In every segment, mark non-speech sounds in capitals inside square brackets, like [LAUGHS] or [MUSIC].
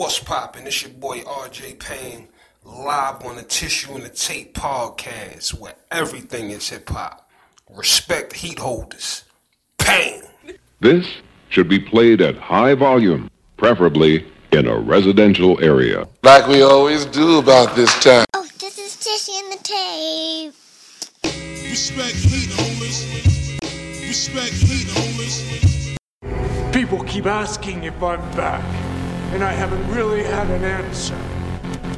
What's poppin'? It's your boy RJ Payne, live on the Tissue and the Tape podcast, where everything is hip hop. Respect heat holders. Payne. This should be played at high volume, preferably in a residential area. Like we always do about this time. Oh, this is Tissue and the Tape. Respect heat holders. Respect heat holders. People keep asking if I'm back, and I haven't really had an answer.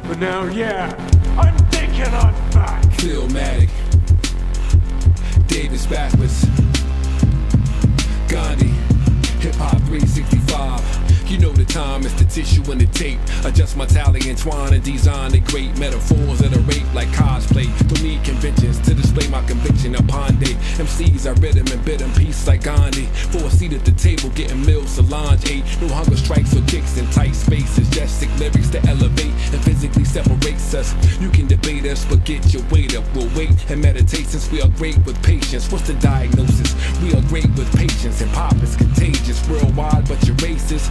But now, yeah, I'm thinking I'm back. Philmatic, Davis backwards, Gandhi, Hip Hop 365. You know the time, it's the tissue and the tape. Adjust my tally, entwine and design the great metaphors that are rape like cosplay. Don't need conventions to display my conviction upon day. MCs are rhythm and bid in peace like Gandhi. For a seat at the table, getting meals, Solange eight. No hunger strikes or kicks in tight spaces. Just lyrics to elevate and physically separates us. You can debate us, but get your weight up. We'll wait and meditate since we are great with patience. What's the diagnosis? We are great with patience and pop is contagious worldwide, but you're racist.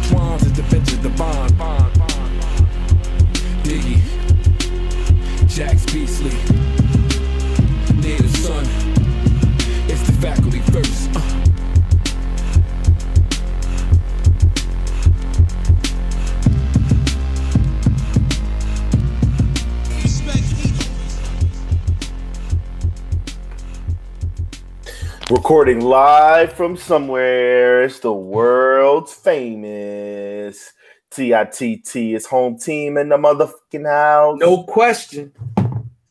twines as the benches the bond. Diggy, Jax Beasley, Native Son. It's the faculty first. Uh. Recording live from somewhere. It's the world's famous TITT. It's home team in the motherfucking house. No question.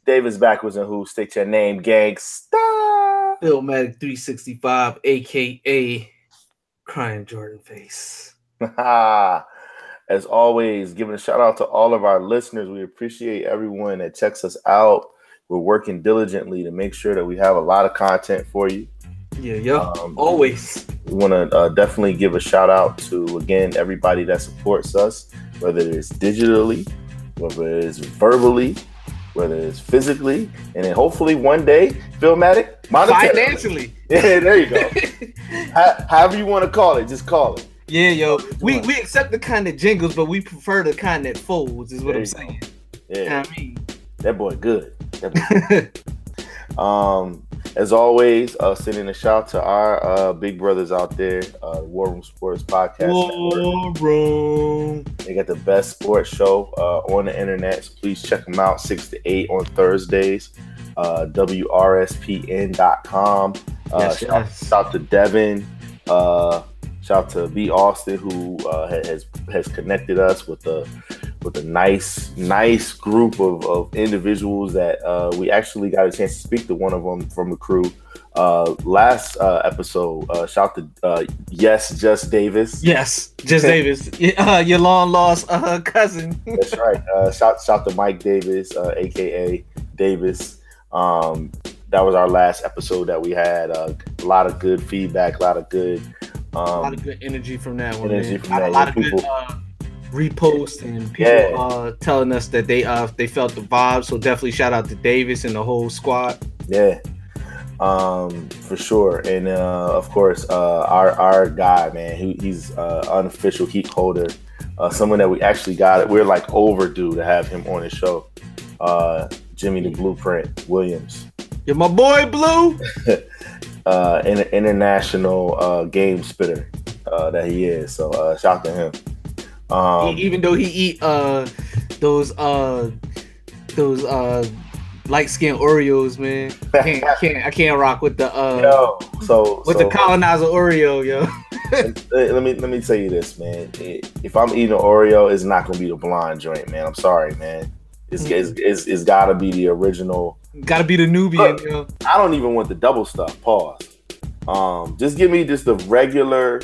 Davis backwards and who? State your name, gangsta. Philmatic 365, aka Crying Jordan Face. [LAUGHS] As always, giving a shout out to all of our listeners. We appreciate everyone that checks us out. We're working diligently to make sure that we have a lot of content for you. Yeah, yo. Um, Always. We want to uh, definitely give a shout out to again everybody that supports us, whether it's digitally, whether it's verbally, whether it's physically, and then hopefully one day, Philmatic, monetarily. Financially. [LAUGHS] Yeah, there you go. [LAUGHS] Ho- however you want to call it, just call it. Yeah, yo. We we accept the kind that jingles, but we prefer the kind that folds, is what There I'm you go. saying. Yeah, I mean. that boy good. That boy [LAUGHS] Um, as always, uh, sending a shout to our uh, big brothers out there, uh, War Room Sports Podcast. War They got the best sports show uh, on the internet, so please check them out. Six to eight on Thursdays. Uh, WRSPN.com. Uh, Yes, shout, yes. shout to Devin. Uh, shout to B Austin who uh, has has connected us with a with a nice nice group of, of individuals that uh, we actually got a chance to speak to one of them from the crew uh, last uh, episode. Uh, shout to uh, yes, just Davis. Yes, just [LAUGHS] Davis. Uh, your long lost uh, cousin. [LAUGHS] That's right. Uh, shout shout to Mike Davis, uh, aka Davis. Um, that was our last episode that we had. Uh, a lot of good feedback, a lot of good. a lot Um, of good energy from that one. Energy man. from a that, lot yeah, of good people- uh, reposts and people Yeah. uh, telling us that they uh they felt the vibe. So definitely shout out to Davis and the whole squad. yeah, um, for sure. And uh, of course, uh, our our guy, man, who he's uh, unofficial heat holder. Uh, someone that we actually got. We're like overdue to have him on the show. Uh, Jimmy the Blueprint Williams. You're my boy Blue. [LAUGHS] uh, in, international uh, game spitter uh, that he is. So uh, shout to him. Um, Even though he eat uh those uh those uh light skinned Oreos, man. I can't, can't I can't rock with the uh [LAUGHS] yo, so with so, the colonizer Oreo, yo. let me let me tell you this, man. If I'm eating an Oreo, it's not gonna be the blonde joint, man. I'm sorry, man. It's it's, it's, it's got to be the original. Gotta be the Nubian, yo. I don't even want the double stuff. Pause. Um, just give me just the regular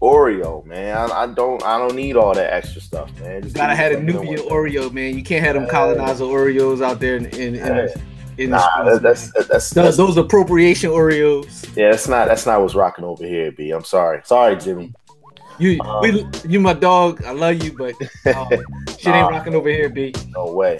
Oreo, man. I, I don't I don't need all that extra stuff, man. You Just gotta have a Nubian. Oreo, man. You can't have them colonizer Oreos out there in in, in, in Nah, the that's that's, that's, those, those appropriation Oreos. yeah, that's not that's not what's rocking over here, B. I'm sorry, sorry, Jimmy. You Um, we, you my dog. I love you, but [LAUGHS] um, shit ain't rocking over here, B. No way.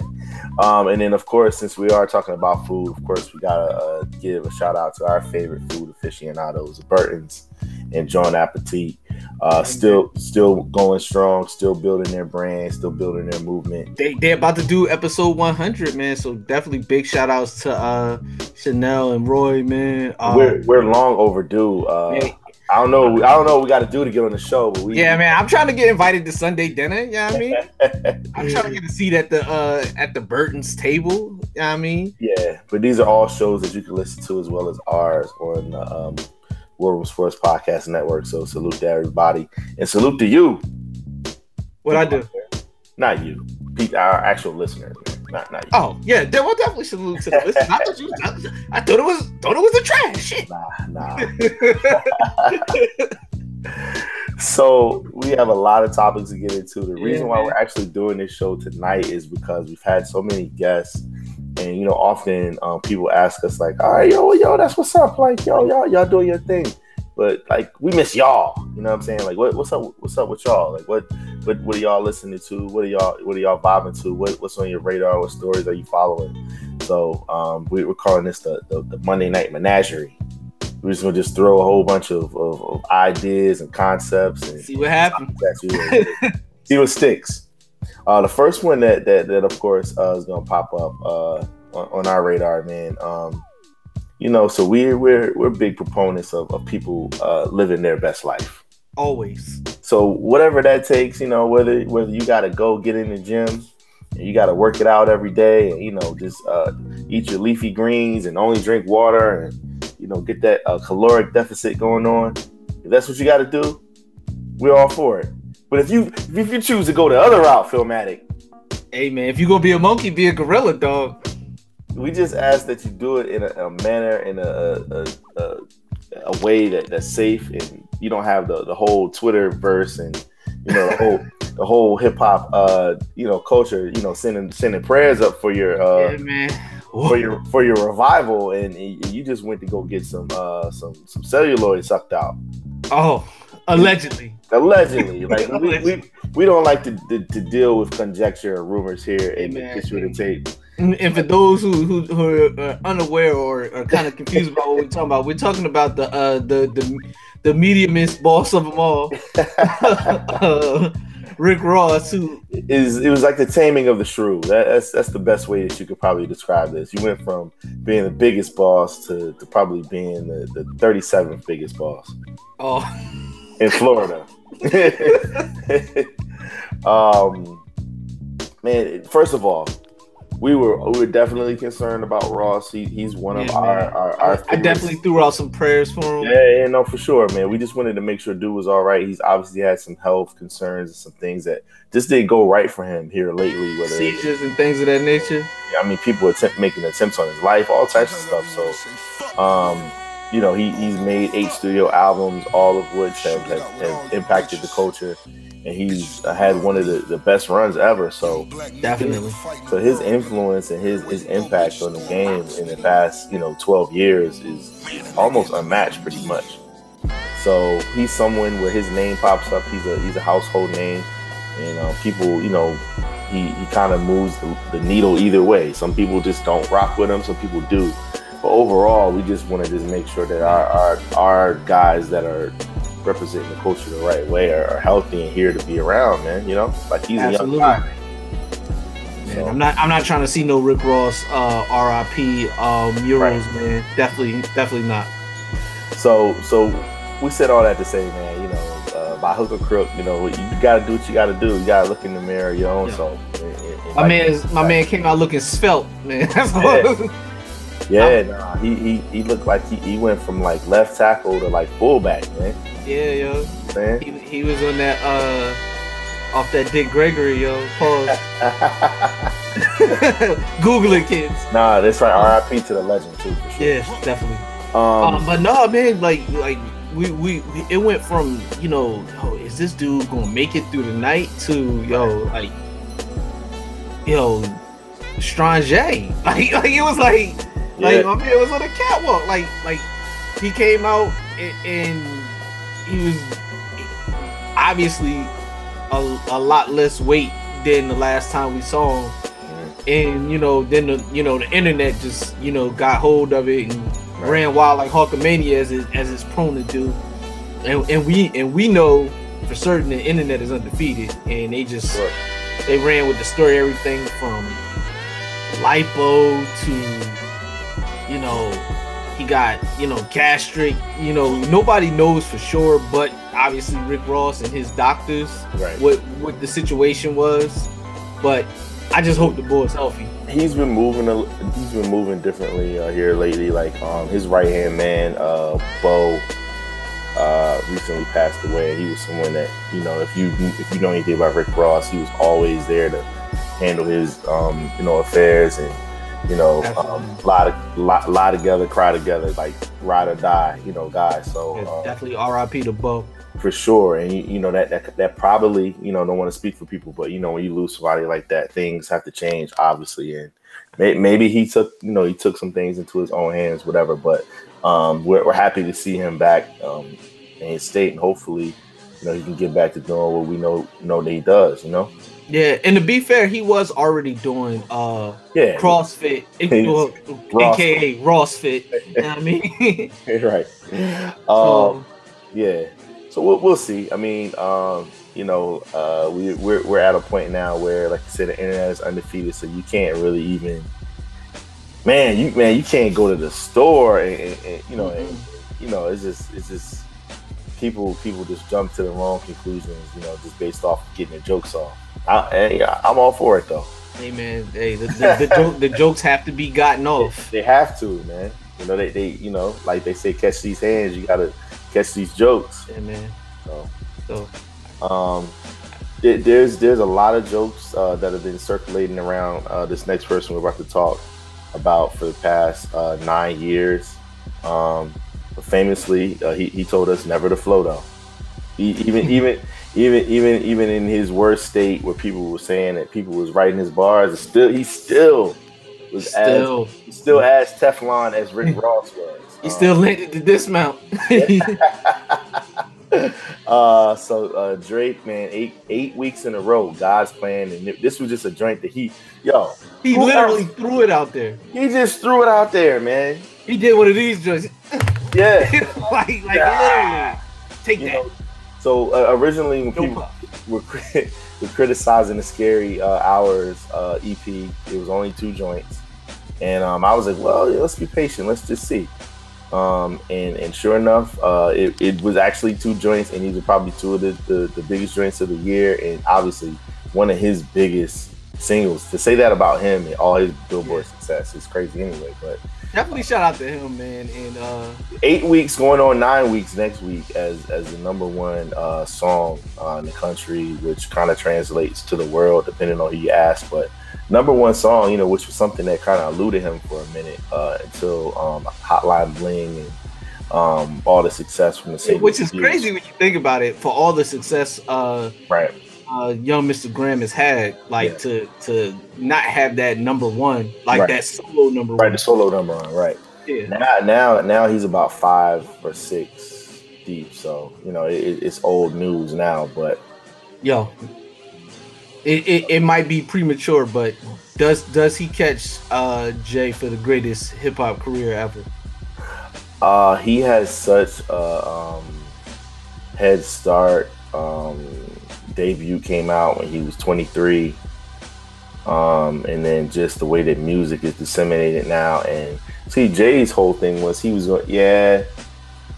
Um, and then of course, since we are talking about food, of course we gotta uh, give a shout out to our favorite food aficionados, Burton's and John Appetit. Uh, still, still going strong, still building their brand, still building their movement. They they're about to do episode 100, man. So definitely big shout outs to uh Chanel and Roy, man. Uh, we're we're long overdue. Uh, yeah, I don't know. I don't know what we got to do to get on the show, but we yeah, man. I'm trying to get invited to Sunday dinner. You know what I mean? [LAUGHS] I'm trying to get a seat at the uh at the Burton's table. You know what I mean? Yeah, but these are all shows that you can listen to as well as ours on the um, War Room Sports Podcast Network. So salute to everybody and salute to you. What I do? Not you, Pete, our actual listeners, man. Not not you. Oh yeah, de- well, definitely salute to the listeners. I thought you, I thought it was thought it was the trash shit. Nah, nah. [LAUGHS] [LAUGHS] so we have a lot of topics to get into. The reason why we're actually doing this show tonight is because we've had so many guests, and you know, often um, people ask us like, "All right, yo, yo, that's what's up." Like, yo, y'all, y'all doing your thing, but like, we miss y'all. You know what I'm saying? Like, what, what's up? What's up with y'all? Like, what, what, what are y'all listening to? What are y'all, what are y'all vibing to? What, what's on your radar? What stories are you following? So um, we, we're calling this the, the, the Monday Night Menagerie. We're just gonna just throw a whole bunch of, of, of ideas and concepts and See what happens. [LAUGHS] see what sticks. Uh, the first one that that, that of course uh, is gonna pop up uh, on, on our radar, man. Um, you know, so we're we're we're big proponents of, of people uh, living their best life. Always. So whatever that takes, you know, whether whether you got to go get in the gym, and you got to work it out every day, and you know, just uh, eat your leafy greens and only drink water, and you know, get that uh, caloric deficit going on. If that's what you got to do, we're all for it. But if you if you choose to go the other route, Philmatic, Hey man, if you gonna be a monkey, be a gorilla, dog. we just ask that you do it in a, a manner, in a, a, a, a way that, that's safe, and you don't have the, the whole Twitter verse and you know the whole [LAUGHS] the whole hip hop uh you know culture you know sending sending prayers up for your uh yeah, man. For your for your revival, and, and you just went to go get some uh some some cellulite sucked out. Oh, allegedly. Allegedly, like we, we, we don't like to, to, to deal with conjecture or rumors here and man. get you to tape. And for those who who, who are unaware or are kind of confused about what we're talking about, we're talking about the uh the the the mediumist boss of them all, [LAUGHS] [LAUGHS] [LAUGHS] uh, Rick Ross, who is it was like the taming of the shrew. That, that's that's the best way that you could probably describe this. You went from being the biggest boss to, to probably being the, the 37th biggest boss oh in Florida. [LAUGHS] [LAUGHS] um, man, first of all, we were we were definitely concerned about Ross. He, he's one of Yeah, our, our, our I definitely threw out some prayers for him. Yeah, yeah, no, for sure, man. We just wanted to make sure dude was all right. He's obviously had some health concerns and some things that just didn't go right for him here lately. Whether Seizures and things of that nature. Yeah, I mean, people attempt making attempts on his life, all types of stuff. So, um, you know, he, he's made eight studio albums, all of which have, have, have impacted the culture, and he's had one of the, the best runs ever. So, Definitely. so his influence and his his impact on the game in the past, you know, twelve years is almost unmatched, pretty much. So he's someone where his name pops up. He's a he's a household name, and uh, people, you know, he he kind of moves the, the needle either way. Some people just don't rock with him. Some people do. But overall, we just want to just make sure that our our, our guys that are representing the culture the right way are, are healthy and here to be around, man. You know, like he's Absolutely. a young guy. Man, I'm not. I'm not trying to see no Rick Ross uh, RIP uh, murals, man. Definitely, definitely not. So, so we said all that to say, man, you know, uh, by hook or crook, you know, you got to do what you got to do. You got to look in the mirror, your own Yeah. self. And- and- and My like- man, is, my man came out looking svelte, man. [LAUGHS] That's. Yeah. Yeah, nah, he, he he looked like he, he went from like left tackle to like fullback, man. Yeah, yo. Man. He, he was on that uh off that Dick Gregory, yo. Pause. [LAUGHS] Google it, kids. nah, that's right. R.I.P. to the legend too, for sure. Yeah, definitely. Um, Um, but no, man, like like we, we it went from you know oh, is this dude gonna make it through the night to yo like yo Strange [LAUGHS] like like it was like like Yeah. my man was on a catwalk like like he came out and, and he was obviously a, a lot less weight than the last time we saw him. And you know then the you know the internet just you know got hold of it and ran wild like Hulkamania as it, as it's prone to do. And, and we and we know for certain the internet is undefeated and they just Sure. they ran with the story everything from lipo to you know he got you know gastric you know nobody knows for sure but obviously rick ross and his doctors Right. what what the situation was but i just hope the boy is healthy he's been moving a, he's been moving differently uh, here lately like um his right hand man uh bo uh recently passed away he was someone that you know if you if you know anything about rick ross he was always there to handle his um you know affairs and you know um Absolutely. lie, to, lie, lie together cry together like ride or die you know guys so uh, definitely rip to bo for sure. And you, you know that, that that probably you know don't want to speak for people but you know when you lose somebody like that things have to change obviously. And may, maybe he took you know he took some things into his own hands whatever but um we're, we're happy to see him back um in his state. And hopefully you know he can get back to doing what we know know that he does you know yeah and to be fair he was already doing uh yeah crossfit well, aka rossfit you know what i mean [LAUGHS] right um Yeah. So we'll, we'll see. I mean, um, you know, uh, we, we're, we're at a point now where, like you said, the internet is undefeated, so you can't really even, man, you man, you can't go to the store and, and, and, you know, and, you know, it's just it's just people people just jump to the wrong conclusions, you know, just based off getting the jokes off. I, yeah, I'm all for it though. hey man hey the, the, the, joke, the jokes have to be gotten off They have to, man. You know, they, they you know, like they say, catch these hands. You gotta catch these jokes. yeah man So. so Um, there- there's there's a lot of jokes uh, that have been circulating around uh, this next person we're about to talk about for the past uh, nine years. Um, famously, uh, he, he told us never to flow though. He, even even even even even in his worst state, where people were saying that people was writing his bars, still he still was still. as still as Teflon as Rick [LAUGHS] Ross was. he Um, still landed the dismount. [LAUGHS] Uh, so uh, Drake, man, eight eight weeks in a row, God's plan, and this was just a joint that he, yo, he literally else- threw it out there. He just threw it out there, man. he did one of these joints. [LAUGHS] Yeah, like like literally. Take you that. know. So uh, originally, when people [LAUGHS] were, cri- [LAUGHS] were criticizing the Scary uh, Hours uh, EP, it was only two joints, and um, I was like, well, yeah, let's be patient, let's just see. Um, and and sure enough, uh, it, it was actually two joints, and these are probably two of the, the, the biggest joints of the year, and obviously one of his biggest singles. To say that about him and all his Billboard success is crazy anyway. But definitely shout out to him man and uh eight weeks going on nine weeks next week as as the number one uh, song uh, in the country, which kind of translates to the world depending on who you ask. But number one song, you know, which was something that kind of eluded him for a minute uh, until um, Hotline Bling and um, all the success from the St. which is Louis crazy when you think about it for all the success uh right? Uh young mr graham has had like Yeah. to to not have that number one like Right. that solo number Right, one the solo number on right. yeah Now, now, now he's about five or six deep. So you know, it, it's old news now, but yo it, it, it might be premature but does does he catch uh jay for the greatest hip-hop career ever Uh, he has such a um, head start. Um, debut came out when he was 23. Um, and then just the way that music is disseminated now. And see, Jay's whole thing was he was going, yeah,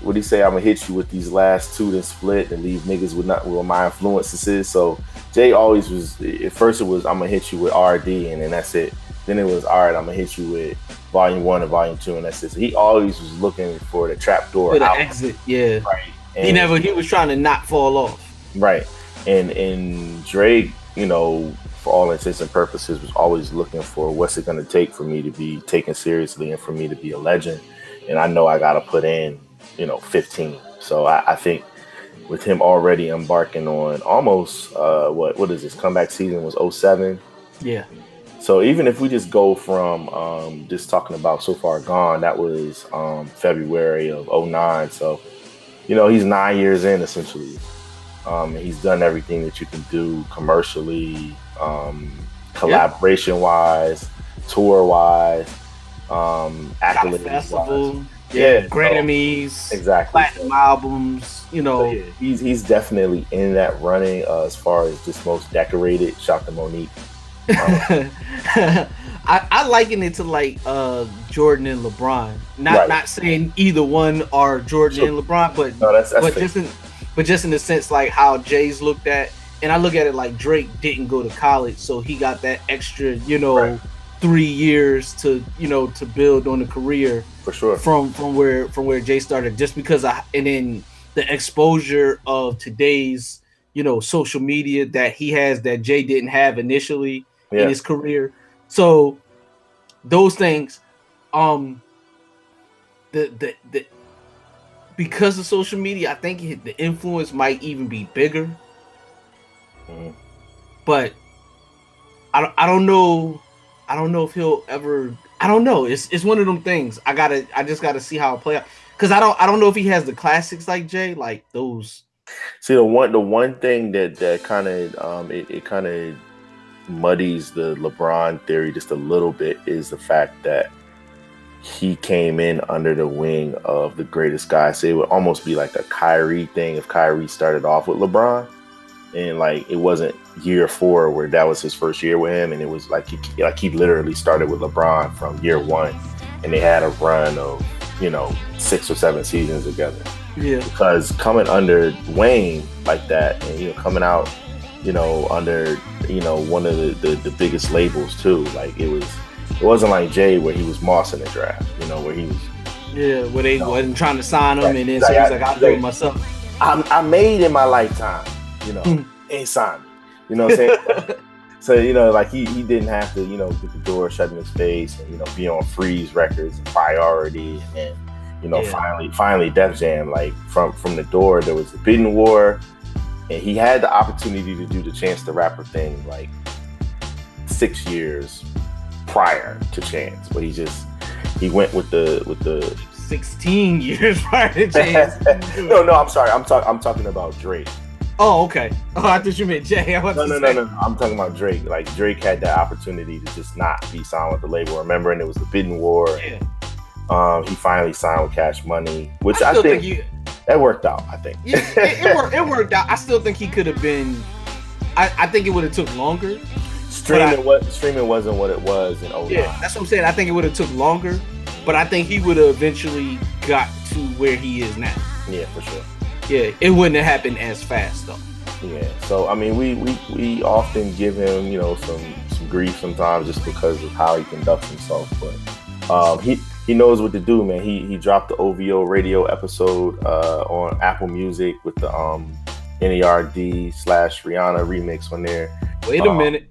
what he say? I'm gonna hit you with these last two, then split and leave niggas with not with my influences. is. So Jay always was. At first, it was I'm gonna hit you with RD, and then that's it. Then it was all right. I'm gonna hit you with Volume One and Volume Two, and that's it. So he always was looking for the trap door for the out. exit yeah Right. he never he was trying to not fall off Right. And and Drake, you know, for all intents and purposes, was always looking for what's it gonna take for me to be taken seriously and for me to be a legend. And I know I gotta put in, you know, 15. So I, I think with him already embarking on almost uh, what what is this comeback season was 07. Yeah. So even if we just go from um, just talking about so far gone, that was um, February of 09. So you know he's nine years in essentially. Um, he's done everything that you can do commercially, um, collaboration wise, tour wise, um, festival. wise. Yeah. so- Grammys. exactly. Platinum albums. You So, know. yeah, he's he's definitely in that running uh, as far as just most decorated. Shout to Monique. [LAUGHS] I, I liken it to like uh Jordan and LeBron. Not Right. not saying either one are Jordan Sure. and LeBron, but No, that's that's but just in but just in the sense like how Jay's looked at, and I look at it like Drake didn't go to college, so he got that extra, you know, Right. three years to you know to build on the career for sure. from from where from where Jay started. Just because I and then the exposure of today's you know social media that he has that Jay didn't have initially Yeah. in his career. So those things, um, the the the because of social media, I think it, the influence might even be bigger. Mhm. But I don't, I don't know. I don't know if he'll ever. I don't know. It's it's one of them things. I gotta. I just gotta see how it play out. Cause I don't. I don't know if he has the classics like Jay, like those. See the one the one thing that that kind of um, it, it kind of muddies the LeBron theory just a little bit is the fact that he came in under the wing of the greatest guy. So it would almost be like a Kyrie thing if Kyrie started off with LeBron, and like it wasn't year four where that was his first year with him, and it was like he like he literally started with LeBron from year one, and they had a run of you know six or seven seasons together Yeah. because coming under Wayne like that, and you know, coming out, you know, under you know one of the, the, the biggest labels too. Like it was, it wasn't like Jay where he was Moss in the draft, you know, where he was. Yeah. Where they No. wasn't trying to sign him, Right. and then Like, so he's like, I'll do it myself. I, I made in my lifetime, you know, Hmm. ain't signed. You know what I'm saying? [LAUGHS] so you know, like he, he didn't have to, you know, get the door shut in his face and you know be on Freeze Records and Priority and you know Yeah. finally finally Def Jam like from from the door there was the bidding war and he had the opportunity to do the Chance the Rapper thing like six years prior to Chance, but he just he went with the with the 16 [LAUGHS] years prior to Chance. [LAUGHS] no no I'm sorry I'm talking I'm talking about Drake. Oh, okay. Oh, I thought you meant Jay. [LAUGHS] I No, no, no, no, no. I'm talking about Drake. Like Drake had that opportunity to just not be signed with the label. Remember, and it was the bidding war. Yeah. Um, he finally signed with Cash Money, which I I, think, think, you. that worked out. I think. Yeah, it, it, worked, it worked out. I still think he could have been. I, I think it would have took longer. Streaming what streaming wasn't what it was in 09. Yeah, that's what I'm saying. I think it would have took longer, but I think he would have eventually got to where he is now. Yeah, for sure. Yeah, it wouldn't have happened as fast though. Yeah. So I mean, we we, we often give him you know some some grief sometimes just because of how he conducts himself, but um, he he knows what to do, man. He he dropped the OVO radio episode uh, on Apple Music with the um NERD slash Rihanna remix on there. Wait a Um, minute.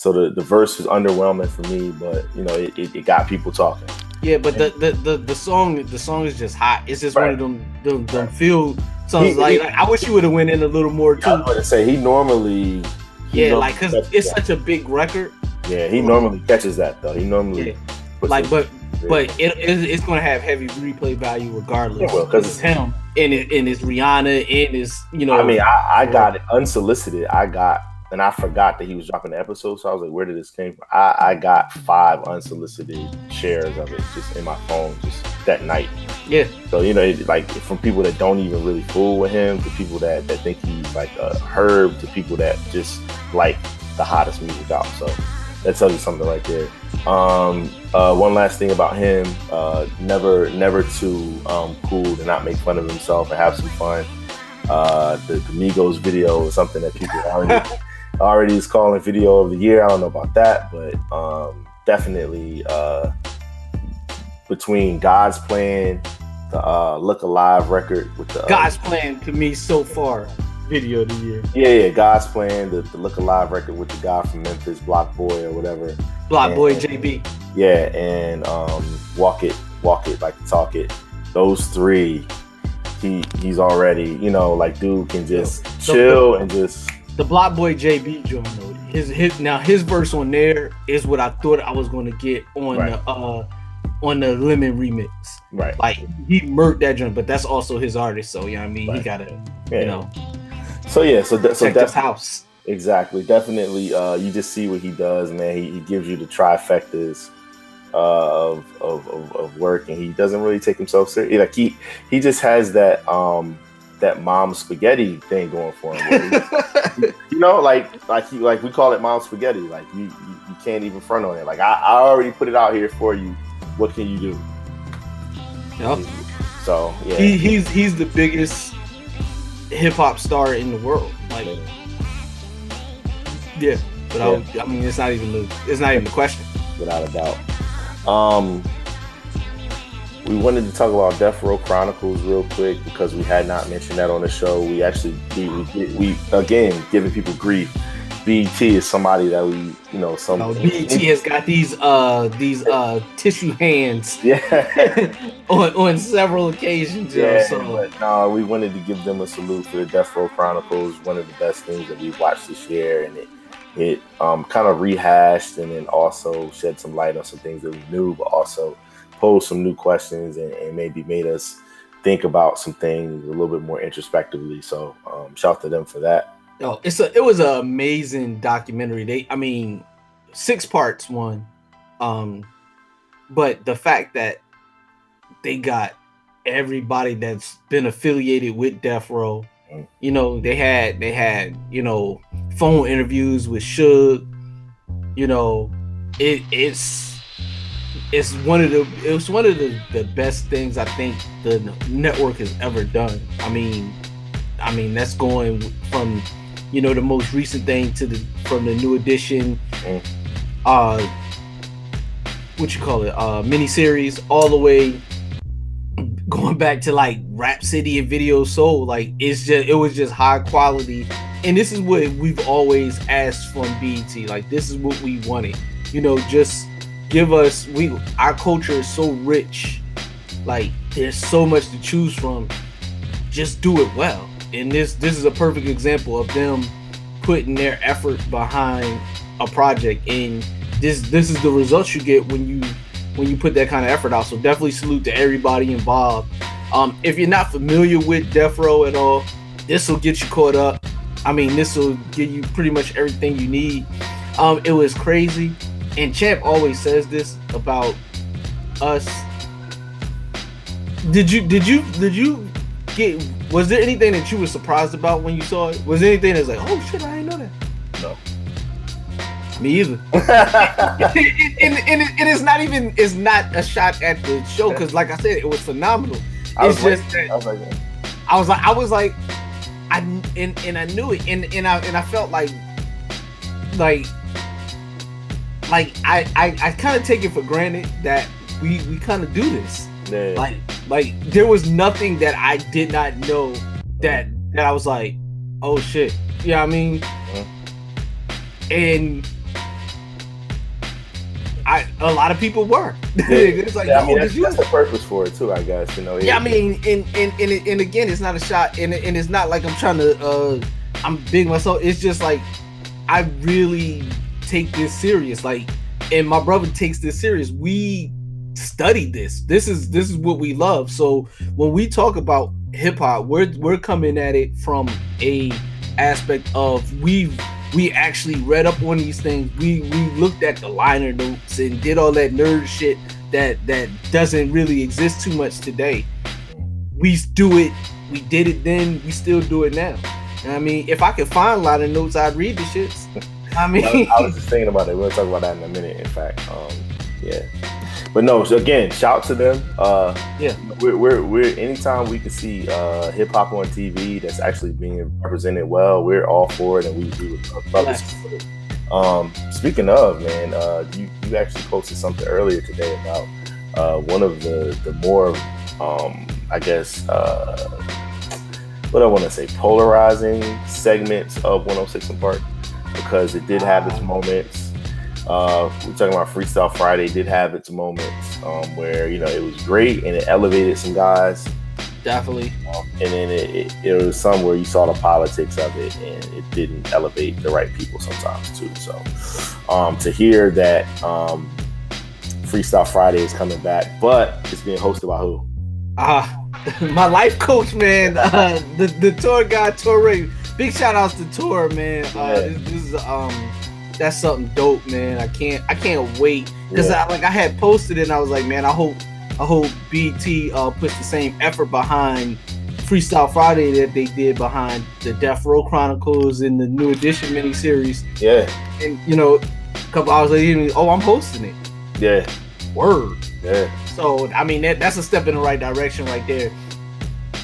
So the, the verse was underwhelming for me, but you know it, it, it got people talking. Yeah, but the, the the the song the song is just hot. It's just one of them them, them feel songs He- like, he- like I wish you would have went in a little more I was too. going to say he normally he Yeah, normally like cause it's that. such a big record. yeah he normally catches that though. He normally Yeah. Like, but but it, it it's gonna have heavy replay value regardless. It will, 'cause it's him and it and it's Rihanna and it's you know. I mean, I, I got it unsolicited. I got, and I forgot that he was dropping the episode. So I was like, where did this came from? I, I got five unsolicited shares of it just in my phone just that night. yeah, So, you know, it, like from people that don't even really fool with him to people that, that think he's like a herb to people that just like the hottest music out. So that tells you something right there. Um, uh, one last thing about him, uh, never, never too um, cool to not make fun of himself and have some fun. Uh, the, the Migos video is something that people already [LAUGHS] already is calling video of the year. I don't know about that, but um, definitely uh, between God's plan, the uh, Look Alive record with the uh, God's plan to me so far video of the year. yeah, yeah, God's plan, the, the Look Alive record with the guy from Memphis, Block Boy or whatever. Block Boy JB. Yeah, and um, Walk It, Walk It, Like Talk It. Those three he he's already you know like dude can just So- chill and just the Block Boy JB joint though. His his now his verse on there is what I thought I was gonna get on Right. the uh on the Lemon remix. right. Like he murked that joint, but that's also his artist, so you yeah, I mean he gotta Yeah. you know so yeah, so de- so definitely house. exactly, definitely. Uh, you just see what he does, man. He, he gives you the trifectas uh, of, of, of of work, and he doesn't really take himself serious. Like he he just has that um that mom spaghetti thing going for him. he- you know, like like he like we call it mom spaghetti. Like you you, you can't even front on it. Like I, I already put it out here for you. What can you do? Yep. So yeah, He he's he's the biggest hip hop star in the world. Like yeah. But I, I mean it's not even the it's not even the question. without a doubt. Um, we wanted to talk about Death Row Chronicles real quick because we had not mentioned that on the show. We actually we we, again giving people grief. BET is somebody that we you know some Oh, BET has got these uh these uh tissue hands yeah [LAUGHS] on, on several occasions, yeah. So But no, we wanted to give them a salute for the Death Row Chronicles. One of the best things that we watched this year, and it it um, kind of rehashed and then also shed some light on some things that we knew, but also posed some new questions and, and maybe made us think about some things a little bit more introspectively. So um, shout out to them for that. yo, it's a it was an amazing documentary. They I mean six parts one. Um but the fact that they got everybody that's been affiliated with Death Row. Mm. You know, they had they had, you know, phone interviews with Suge. You know, it it's it's one of the it was one of the, the best things I think the network has ever done. I mean, I mean that's going from you know the most recent thing to the from the new edition, uh, what you call it, uh, miniseries all the way going back to like Rap City and Video Soul. Like it's just it was just high quality, and this is what we've always asked from BET. Like this is what we wanted. You know, just give us we our culture is so rich. Like there's so much to choose from. Just do it well. And this this is a perfect example of them putting their effort behind a project and this this is the results you get when you when you put that kind of effort out. So definitely salute to everybody involved. Um, if you're not familiar with Death Row at all, this will get you caught up. I mean, this will give you pretty much everything you need. Um, it was crazy, and Champ always says this about us. Did you did you did you get? Was there anything that you were surprised about when you saw it? Was there anything that's like, oh shit, I didn't know that? No. Me either. [LAUGHS] and, it- it's not even it's not a shot at the show because like I said, it was phenomenal. I was It's like- just that I was like, I was like I was like I and, and I knew it and, and I and I felt like like like I I, I kind of take it for granted that we we kind of do this. yeah. Like like there was nothing that I did not know that that I was like, oh shit. You know what I mean? And I a lot of people were. [LAUGHS] it's like, yeah, I mean, that's, you that's the purpose for it too, I guess. You know, yeah, I mean, and and and, and again, it's not a shot, and and it's not like I'm trying to. uh I'm big myself. It's just like I really take this serious. Like, and my brother takes this serious. We studied this. This is this is what we love. So when we talk about hip hop, we're we're coming at it from a aspect of we we actually read up on these things. We we looked at the liner notes and did all that nerd shit that that doesn't really exist too much today. We do it. We did it then. We still do it now. I mean, if I could find liner notes, I'd read the shits. [LAUGHS] I mean, I was, I was [LAUGHS] just thinking about it. We'll talk about that in a minute. In fact, um, yeah. But no, so again, shout to them. Uh, Yeah. we're, we're we're anytime we can see uh, hip hop on TV that's actually being represented well, we're all for it, and we, we would love it. Um, speaking of, man, uh, you you actually posted something earlier today about uh, one of the the more, um, I guess, uh, what I want to say, polarizing segments of 106 and Park because it did have its moments. Uh, we're talking about Freestyle Friday. Did have its moments um, where you know it was great and it elevated some guys, Definitely. and then it, it, it was some where you saw the politics of it and it didn't elevate the right people sometimes too so um, to hear that um, freestyle friday is coming back but it's being hosted by who Ah, [LAUGHS] my life coach, man. Uh, the the tour guy, Torae. Big shout outs to Tour, man. Uh, Yeah. this, this is um, that's something dope, man. I can't I can't wait because Yeah. I like I had posted it and I was like, man, I hope I hope BT uh puts the same effort behind Freestyle Friday that they did behind the Death Row Chronicles and the New Edition miniseries. yeah And you know, a couple hours later, oh, I'm hosting it. yeah Word. yeah So I mean that, that's a step in the right direction right there.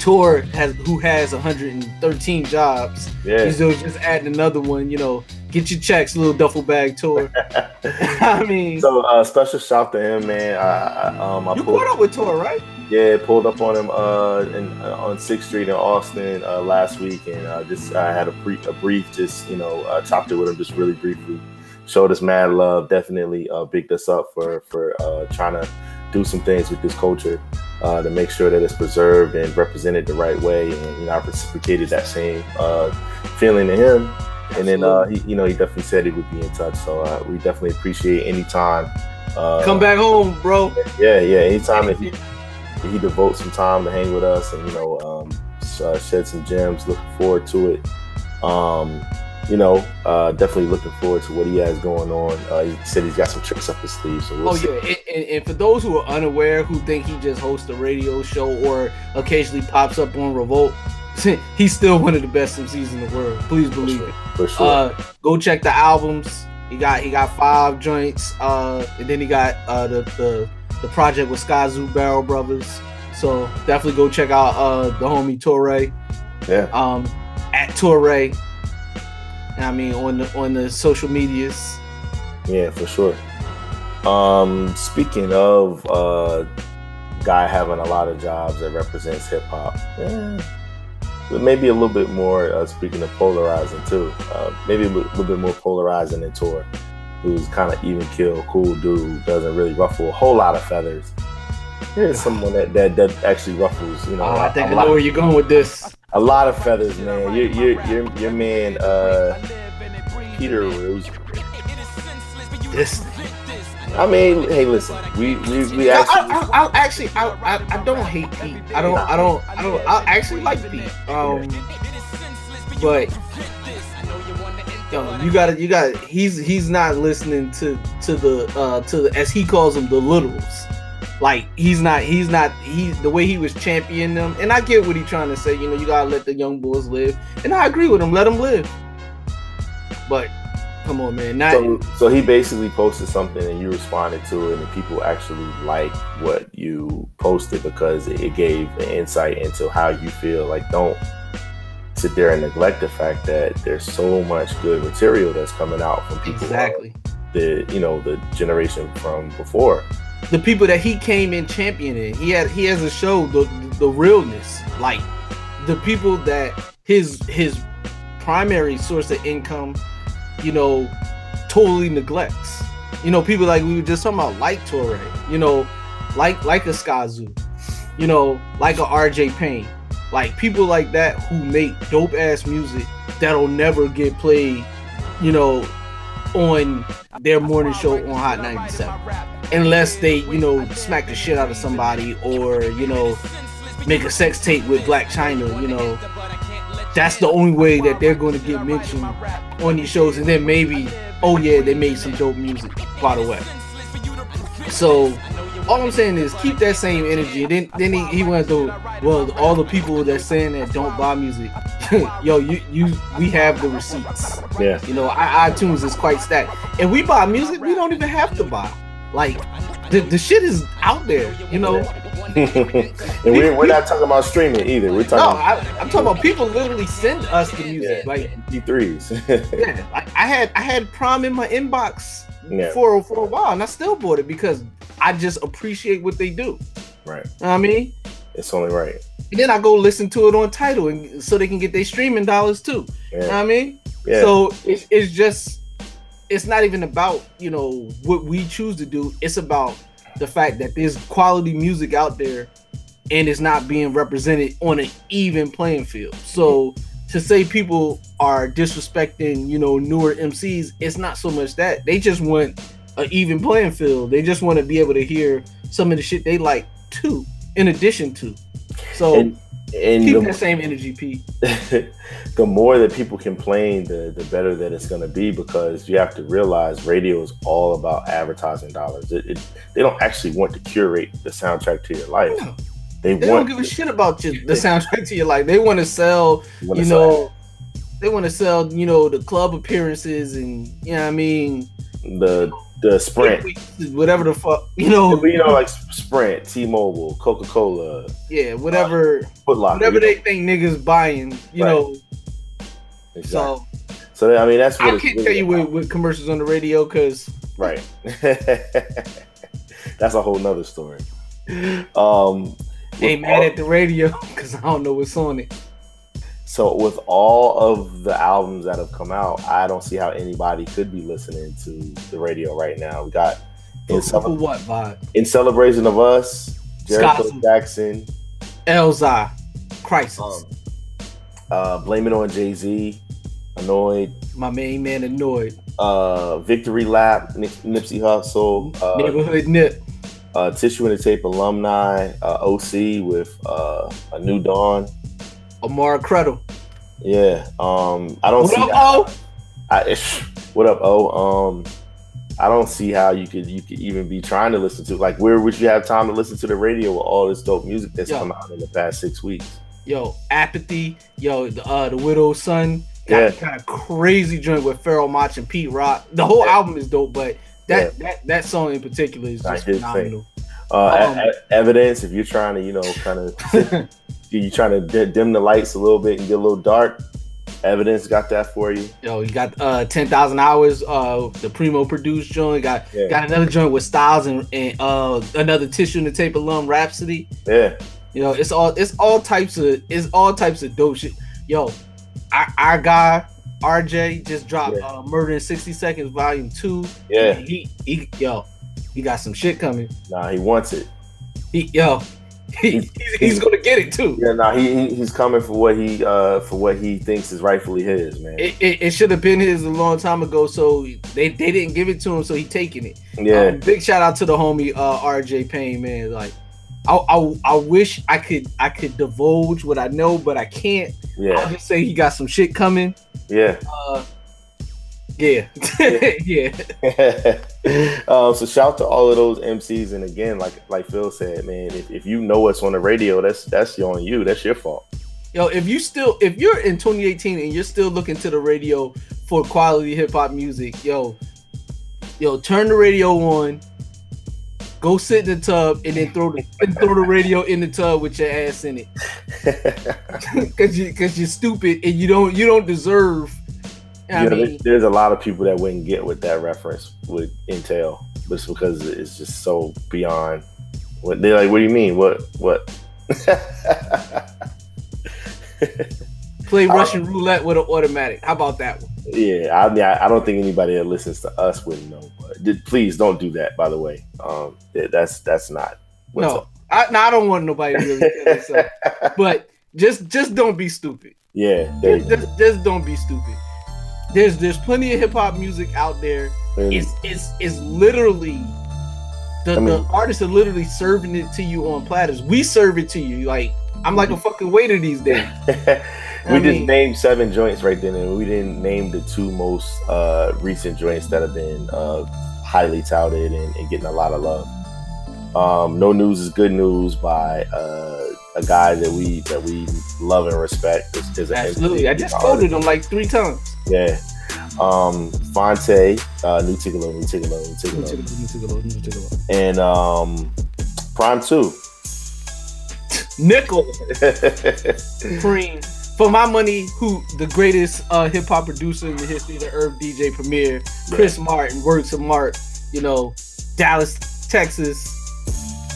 Tour has who has 113 jobs. yeah He's just adding another one. You know, get your checks, little duffel bag tour. [LAUGHS] [LAUGHS] I mean, so uh, special shout to him man I, I, um, I you pulled, caught up with Tour, right? yeah pulled up on him uh, in, uh, on 6th street in austin uh, last week and uh, just i had a, brief, a brief just you know uh, chopped it with him just really briefly showed us mad love definitely uh, bigged us up for for uh, trying to do some things with this culture uh, to make sure that it's preserved and represented the right way and know i reciprocated that same uh, feeling to him and then uh, he, you know he definitely said he would be in touch so uh, we definitely appreciate any time uh, Come back home, bro. yeah, yeah. Anytime that he that he devotes some time to hang with us and you know um, uh, shed some gems, looking forward to it. Um, you know, uh, definitely looking forward to what he has going on. Uh, he said he's got some tricks up his sleeve, so we'll Oh see. yeah, and, and, for those who are unaware, who think he just hosts a radio show or occasionally pops up on Revolt, [LAUGHS] he's still one of the best MCs in the world. Please for believe sure. it. For sure. Uh, go check the albums. He got he got five joints. Uh, and then he got uh the the, the project with Skyzoo Barrel Brothers. So definitely go check out uh the homie Torae. yeah, Um, at Torae. I mean on the on the social medias. yeah, for sure. Um, speaking of uh, guy having a lot of jobs that represents hip hop, yeah, maybe a little bit more. Uh, speaking of polarizing too, uh, maybe a little bit more polarizing than Tor, who's kind of even kill, cool dude, doesn't really ruffle a whole lot of feathers. Here's someone that that, that actually ruffles, you know, Uh, I think I know where you're going with this. A lot of feathers, man. Your your your, your man, uh, Peter Rose. This. I mean, hey, listen, we we, we actually. I, I, I actually I, I, I don't hate Pete. I don't I don't I don't I actually like Pete. Um, but yo, you gotta you got to he's he's not listening to to the uh to the as he calls them the literals. Like he's not he's not he the way he was championing them, and I get what he's trying to say. You know, you gotta let the young boys live, and I agree with him. Let them live. But come on, man, not So, so he basically posted something and you responded to it, and people actually liked what you posted because it gave an insight into how you feel. Like, don't sit there and neglect the fact that there's so much good material that's coming out from people. exactly. The you know the generation from before. The people that he came in championing. He had he has a show the the realness, like the people that his his primary source of income, you know, totally neglects. You know, people like we were just talking about, like Torae, you know, like like a Skyzoo, you know, like a RJ Payne, like people like that who make dope ass music that'll never get played, you know, on their morning show on Hot 97 unless they, you know, smack the shit out of somebody or, you know, make a sex tape with Blac Chyna, you know. That's the only way that they're going to get mentioned on these shows. And then maybe, oh yeah, they made some dope music, by the way. So, all I'm saying is keep that same energy. Then, then he, he went to, well, all the people that saying that don't buy music, [LAUGHS] yo, you, you, we have the receipts. Yeah. You know, I, iTunes is quite stacked. And we buy music, we don't even have to buy. Like, the, the shit is out there, you know. [LAUGHS] and we're, we're not talking about streaming either. We're No, talking I, I'm talking about people literally send us the music. Yeah. Like, MP3s. [LAUGHS] yeah, like I had I had Prime in my inbox Yeah. for for a while, and I still bought it because I just appreciate what they do. right. You know what I mean, It's only right. and then I go listen to it on Tidal, and so they can get their streaming dollars too. You know what I mean? Yeah. So it's, it's just it's not even about you know what we choose to do. It's about the fact that there's quality music out there and it's not being represented on an even playing field. So to say people are disrespecting, you know, newer MCs, it's not so much that they just want an even playing field. They just want to be able to hear some of the shit they like too, in addition to. So And, and keep the- that same energy, Pete. [LAUGHS] the more that people complain, the the better that it's going to be because you have to realize radio is all about advertising dollars. It, it, they don't actually want to curate the soundtrack to your life. No. They, They don't give a shit about your, the soundtrack to your life. They want to sell, you sell know, they want to sell, you know, the club appearances and you know what I mean, the the Sprint. whatever the fuck, [LAUGHS] you know, you know, like Sprint, T-Mobile, Coca-Cola, yeah, whatever, Foot Locker. whatever they think niggas buying, you Right. know. Exactly. So So I mean, that's what I can't really tell you with, with commercials on the radio because Right. [LAUGHS] That's a whole nother story. Um, ain't mad all- at the radio [LAUGHS] because I don't know what's on it. So with all of the albums that have come out, I don't see how anybody could be listening to the radio right now. We got in, For, for cele- what vibe? in celebration of us, Jericho Scott. Jackson, Elzhi, Khrysis, um, uh, blame it on Jay Z, annoyed, my main man annoyed, uh, Victory Lap, Nip- Nipsey Hussle, uh, neighborhood nip, uh, Tissue and the Tape alumni, uh, OC with uh, a New Dawn. Amara Credle. Yeah, um, I don't see. What see. up, how- I, [LAUGHS] what up, oh? Um, I don't see how you could you could even be trying to listen to like where would you have time to listen to the radio with all this dope music that's Yo. come out in the past six weeks? Yo, apathy. Yo, the uh, the widow's son. Yeah. Kind of crazy joint with Pharoahe Monch and Pete Rock. The whole album is dope, but that that that song in particular is just phenomenal. Uh, Um, evidence. If you're trying to, you know, kind of, [LAUGHS] you're trying to di- dim the lights a little bit and get a little dark. Evidence got that for you. Yo, you got uh ten thousand hours. Uh, the Primo produced joint. Got Yeah. got another joint with Styles and, and uh another tissue in the tape alum Rapsody. Yeah, You know, it's all it's all types of it's all types of dope shit. Yo, our, our guy RJ just dropped uh, Murder in sixty seconds volume two. Yeah. he he yo, he got some shit coming. nah, he wants it. He yo, [LAUGHS] he, he's, he's gonna get it too. Yeah, nah, he he- he's coming for what he uh for what he thinks is rightfully his, man. It, it, it should have been his a long time ago, so they, they didn't give it to him, so he taking it. Yeah. Um, big shout out to the homie uh, RJ Payne, man. Like, I, I I wish I could I could divulge what I know, but I can't. Yeah. I'll just say he got some shit coming. Yeah. Uh, yeah, [LAUGHS] yeah. [LAUGHS] um, so shout to all of those MCs, and again, like like Phil said, man, if, if you know what's on the radio, that's that's on you. That's your fault. Yo, if you still if you're in 2018 and you're still looking to the radio for quality hip hop music, yo, yo, turn the radio on, go sit in the tub, and then throw the and throw the radio in the tub with your ass in it, [LAUGHS] cause you cause you're stupid and you don't you don't deserve. I Yeah, mean, there's a lot of people that wouldn't get what that reference would entail, just because it's just so beyond. What they're like, what do you mean? What what? [LAUGHS] play Russian roulette with an automatic. How about that one? Yeah, I mean, I, I don't think anybody that listens to us would know. But please don't do that. By the way, um, that's that's not. What's no, up. I, no, I don't want nobody to really [LAUGHS] but just just don't be stupid. Yeah, Just, just, just don't be stupid. There's there's plenty of hip hop music out there. And- It's it's it's literally the, I mean- the artists are literally serving it to you on platters. We serve it to you. Like I'm like a fucking waiter these days. [LAUGHS] we I just mean- named seven joints right then, and we didn't name the two most uh, recent joints that have been uh, highly touted and, and getting a lot of love. Um, no news is good news by uh, a guy that we that we love and respect. Is, is Absolutely. I just quoted them like three times. Yeah. Um, Phonte, uh, New Tigolo, New Tigolo, New Tigolo, and um, PRhyme Two. Nickel. [LAUGHS] Cream. For my money, who the greatest uh, hip hop producer in the history of the Herb DJ Premier, Chris Martin, Works of Mart, you know, Dallas, Texas,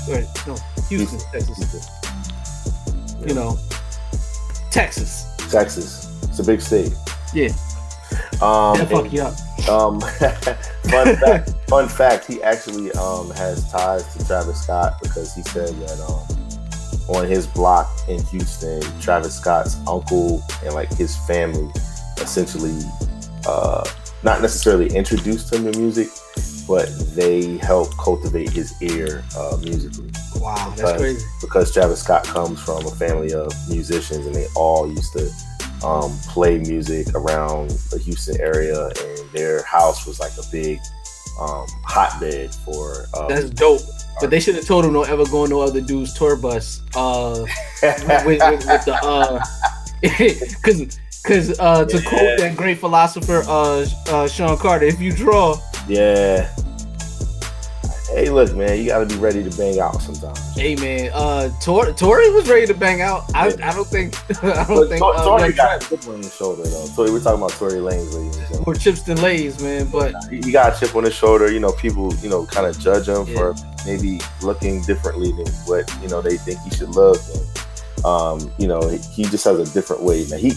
or no, Houston, Texas. You know, Texas. Texas. It's a big state. Yeah. Um, fuck you up. Um, [LAUGHS] fun fact. Fun fact. He actually um has ties to Travis Scott because he said that um on his block in Houston, Travis Scott's uncle and like his family essentially uh, not necessarily introduced him to music, but they helped cultivate his ear uh, musically. Wow, that's crazy. Because Travis Scott comes from a family of musicians and they all used to um, play music around the Houston area, and their house was like a big um, hotbed for. Uh, That's dope. But they should have told him don't ever go on no other dude's tour bus. Uh, with, with, with the uh, [LAUGHS] because because uh, to quote that great philosopher uh, uh Sean Carter, if you draw, yeah. Hey, look, man, you got to be ready to bang out sometimes. hey man, uh, Tor- Tory was ready to bang out. I, I don't think [LAUGHS] I don't But think Tor- uh, Tory got a chip on his shoulder, though. Tory, we're talking about Tory Lanez, ladies more chips than lays, man. But He he got a chip on his shoulder. You know, people, you know, kind of judge him Yeah. for maybe looking differently than what you know they think he should look. And um, you know, he, he just has a different way. Man, he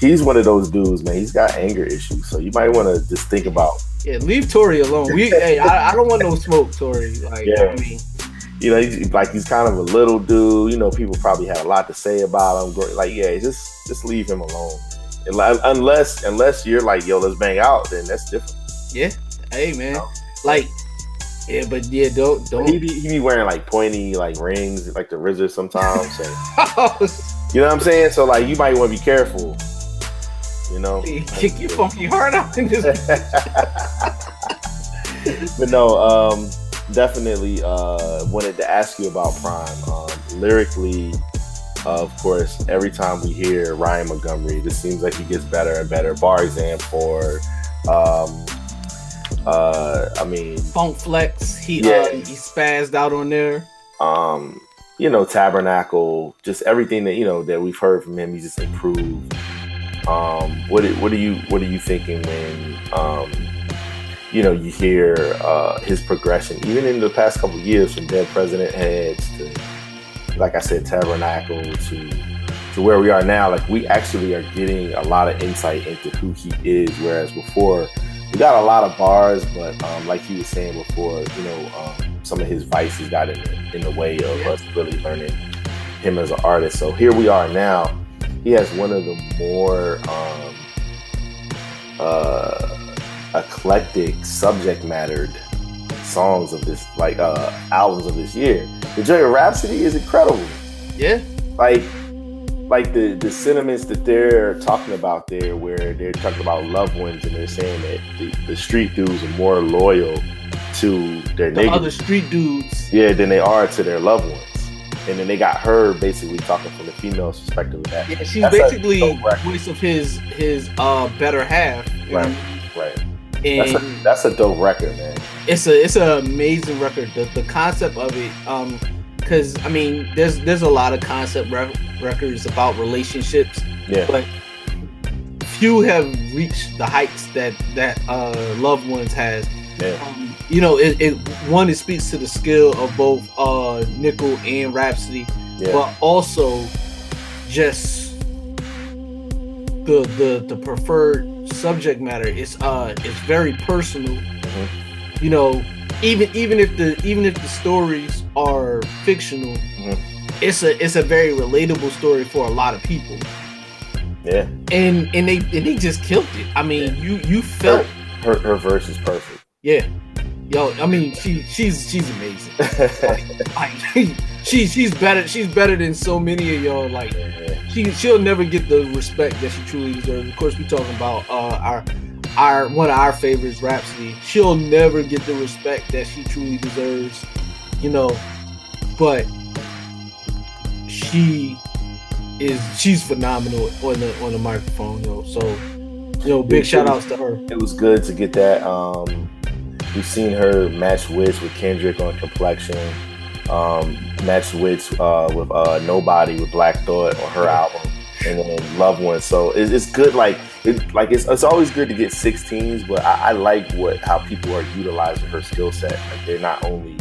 he's one of those dudes, man. He's got anger issues, so you might want to just think about, yeah, leave Tory alone. We [LAUGHS] hey, I, I don't want no smoke, Tory. Like Yeah. I mean, you know, he's, like he's kind of a little dude. You know, people probably had a lot to say about him. Like, yeah, just just leave him alone. Unless unless you're like, yo, let's bang out, then that's different. yeah, hey man, like yeah, but yeah, don't don't. be, he be wearing like pointy like rings, like the RZA sometimes. So. [LAUGHS] You know what I'm saying? So like you might want to be careful. You know. Kick your funky heart out in this. [LAUGHS] but no, um, definitely uh, wanted to ask you about PRhyme. Um, lyrically, uh, of course, every time we hear Ryan Montgomery, this seems like he gets better and better. Bar example, um, uh, I mean, Funk Flex, he Yeah. uh, he spazzed out on there. um, you know, Tabernacle, just everything that you know that we've heard from him, he just improved. Um, what what are you what are you thinking when um, you know you hear uh, his progression, even in the past couple years, from Dead President Heads to, like I said, Tabernacle to to where we are now? Like we actually are getting a lot of insight into who he is, whereas before we got a lot of bars, but um, like he was saying before, you know, um, some of his vices got in the, in the way of us really learning him as an artist. So here we are now. He has one of the more um, uh, eclectic subject mattered songs of this, like uh, albums of this year. The Joy of Rapsody is incredible. Yeah, Like, like the the sentiments that they're talking about there, where they're talking about loved ones and they're saying that the, the street dudes are more loyal to their the niggas, other street dudes. yeah, than they are to their loved ones. And then they got her basically talking from the female perspective of that. Yeah, she's That's basically voice of his his uh better half. you know? Right, right. That's And a, that's a dope record, man. it's a it's an amazing record. The the concept of it, um, because I mean, there's there's a lot of concept re- records about relationships, Yeah, but few have reached the heights that that uh loved ones has. yeah, Um, you know, it, it one it speaks to the skill of both uh Nickel and Rapsody, yeah. but also just the the the preferred subject matter. It's uh it's very personal. Mhm. You know, even even if the even if the stories are fictional, Mhm. it's a it's a very relatable story for a lot of people. yeah. And and they and they just killed it. I mean, you you felt Her her verse is perfect. yeah. Yo, I mean, she she's she's amazing. Like, [LAUGHS] she she's better she's better than so many of y'all. Like she she'll never get the respect that she truly deserves. Of course, we talking about uh our our one of our favorites, Rapsody. She'll never get the respect that she truly deserves, you know. But she is she's phenomenal on the on the microphone, yo. So, you know, big shout outs to her. it was good to get that. Um, we've seen her match wits with Kendrick on Complexion, um, match wits uh, with uh, Nobody with Black Thought on her album, and then Love One. So it's, it's good. Like it, like it's, it's always good to get 16s, but I, I like what how people are utilizing her skill set. Like they're not only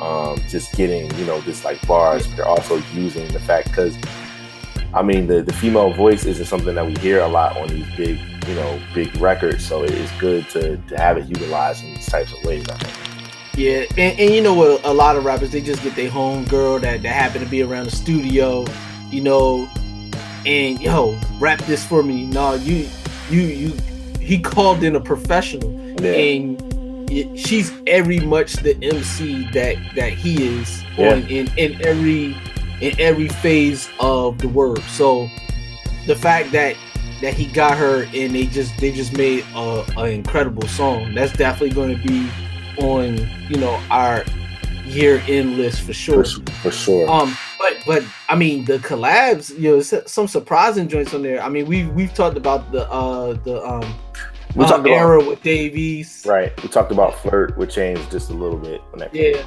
um, just getting you know just like bars, but they're also using the fact because. I mean, the, the female voice isn't something that we hear a lot on these big, you know, big records. So it is good to, to have it utilized in these types of ways. I think. Yeah, and, and you know what? A lot of rappers they just get their home girl that that happen to be around the studio, you know, and yo, rap this for me. No, you, you, you. He called in a professional, Yeah. and she's every much the MC that that he is Yeah. on in in every in every phase of the word. So the fact that that he got her and they just they just made a, a incredible song. That's definitely going to be on you know our year end list for sure. For, for sure. Um, but but I mean the collabs, you know, some surprising joints on there. I mean we we've talked about the uh the um we uh, talked about era with Davies. right. We talked about flirt with change just a little bit. When that Yeah.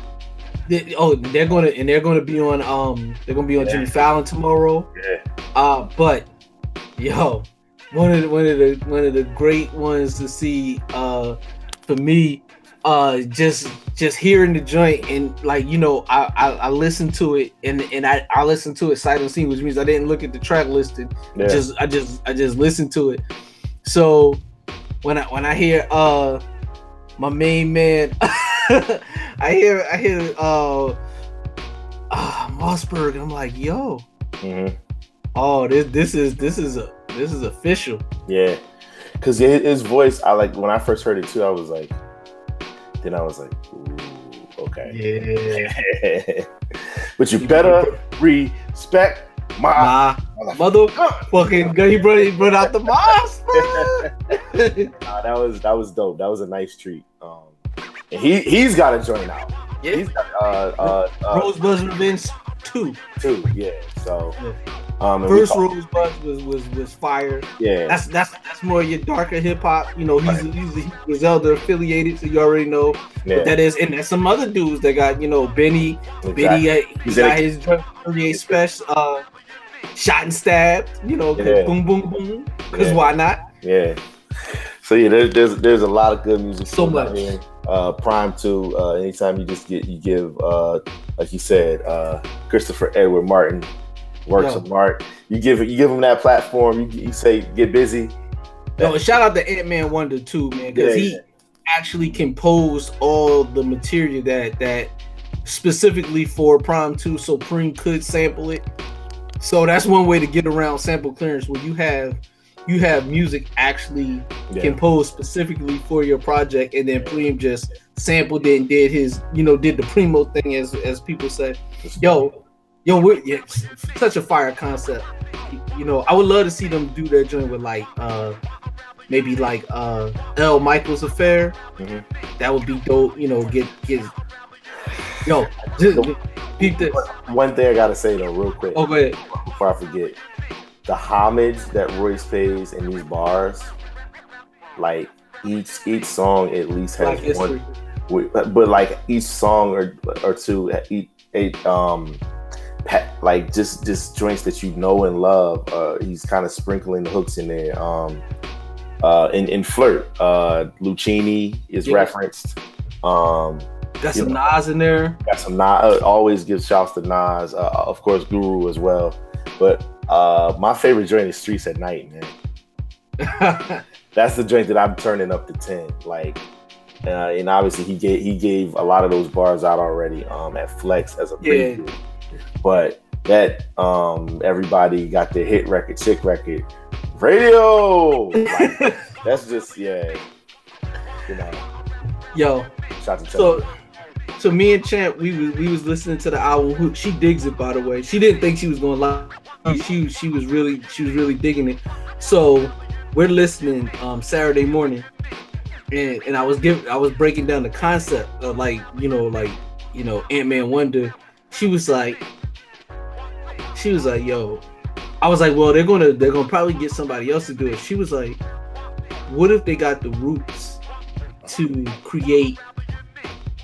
They- oh, they're gonna and they're gonna be on um they're gonna be on Yeah. Jimmy Fallon tomorrow. Yeah. Uh, but yo, one of the, one of the one of the great ones to see uh for me uh just just hearing the joint and like you know I I, I listened to it and and I I listened to it sight unseen, which means I didn't look at the track listing. Yeah. Just I just I just listened to it. So when I when I hear uh my main man [LAUGHS] [LAUGHS] I hear I hear uh uh Mossberg and I'm like yo Mhm. oh this this is this is a this is official Yeah, because his, voice, I like when I first heard it too. I was like, then I was like, Ooh, okay. yeah [LAUGHS] but you better respect my. my motherfucking gun he brought he brought out the Mossberg [LAUGHS] Nah, that was that was dope. That was a nice treat. Um, he he's got a joint out. yeah He's got uh uh, uh Rosebud's Revenge two two. Yeah. So Yeah. um, first talk- Rosebud was was was fire Yeah. that's that's that's more your darker hip hop you know he's he's, he's Griselda affiliated so you already know yeah. what that is and there's some other dudes that got you know Benny exactly. Benny uh, he He's in got a- his drug 38 special uh shot and stabbed you know Yeah. boom boom boom because Yeah. why not Yeah. So yeah, there's there's there's a lot of good music. So much. here. Uh, PRhyme two. Uh, anytime you just get you give uh, like you said, uh, Christopher Edward Martin works of art. You give it, you give him that platform. You, you say get busy. Yo, shout out to Ant Man Wonder too, man, because Yeah, he yeah. actually composed all the material that that specifically for PRhyme Two, so Preem could sample it. So that's one way to get around sample clearance, when you have you have music actually Yeah. composed specifically for your project, and then Preem just sampled it and did his, you know, did the primo thing, as as people say. Yo, yo, we're yeah, such a fire concept. You know, I would love to see them do their joint with like uh maybe like uh El Michels affair. Mhm. That would be dope. You know, get get yo, just, this. One thing I gotta say though, real quick, Oh, go ahead. before I forget, the homage that Royce pays in these bars, like each each song at least has one but, like each song or or two each eight um like just just joints that you know and love uh he's kind of sprinkling the hooks in there um uh in, in flirt uh Luchini is Yeah. referenced um Got some know, Nas in there. got some Nas, uh, always give shouts to Nas uh, of course Guru as well but uh my favorite joint is Streets at Night man [LAUGHS] that's the joint that I'm turning up to 10 like uh, and obviously he gave he gave a lot of those bars out already um at Flex as a Yeah. preview. But that um everybody got their hit record, chick record, radio. Like, [LAUGHS] that's just yeah. You know, Yo, shout to so so me and Champ, we was we was listening to the album. She digs it by the way. She didn't think she was gonna lie. She she was really she was really digging it. So we're listening um Saturday morning, and and I was giving I was breaking down the concept of like you know like you know Ant Man Wonder. She was like, she was like, yo. I was like, well, they're gonna they're gonna probably get somebody else to do it. She was like, what if they got the roots to create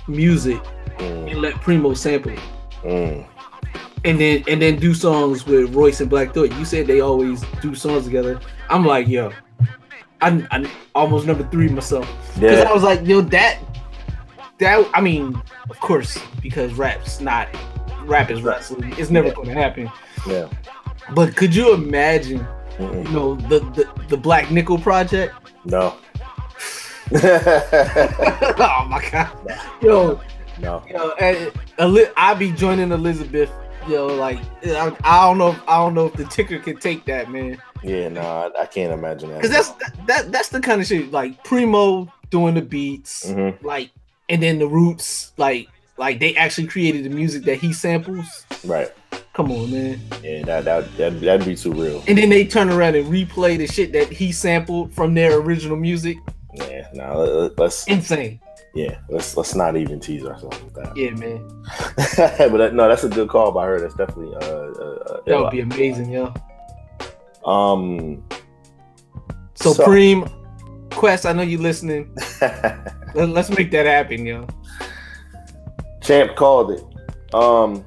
music Mm, and let Primo sample it, mm. And then and then do songs with Royce and Black Thought. You said they always do songs together. I'm like, yo, I, I almost number three myself because Yeah. I was like, yo, that that I mean, of course, because rap's not rap is wrestling. It's never going to happen. Yeah. But could you imagine, Mm-mm. you know, the the, the Black Nickel project? No. [LAUGHS] [LAUGHS] oh my god, yo, No. Know, and I be joining Elizabeth. Know, like I, I don't know. If, I don't know if the ticker can take that, man. Yeah, no, I, I can't imagine that. Because that's that, that that's the kind of shit like Primo doing the beats, Mhm. like, and then the Roots, like, like they actually created the music that he samples. right. Come on, man. Yeah, that that that that'd be too real. And then they turn around and replay the shit that he sampled from their original music. Yeah, no, let- let's Insane. Yeah, let's let's not even tease ourselves with that. Yeah, man. [LAUGHS] but that, no, that's a good call by her. That's definitely uh, uh, uh That would be amazing, yo. um. So, So- Quest, I know you listening. [LAUGHS] Let, let's make that happen, yo. Champ called it. Um,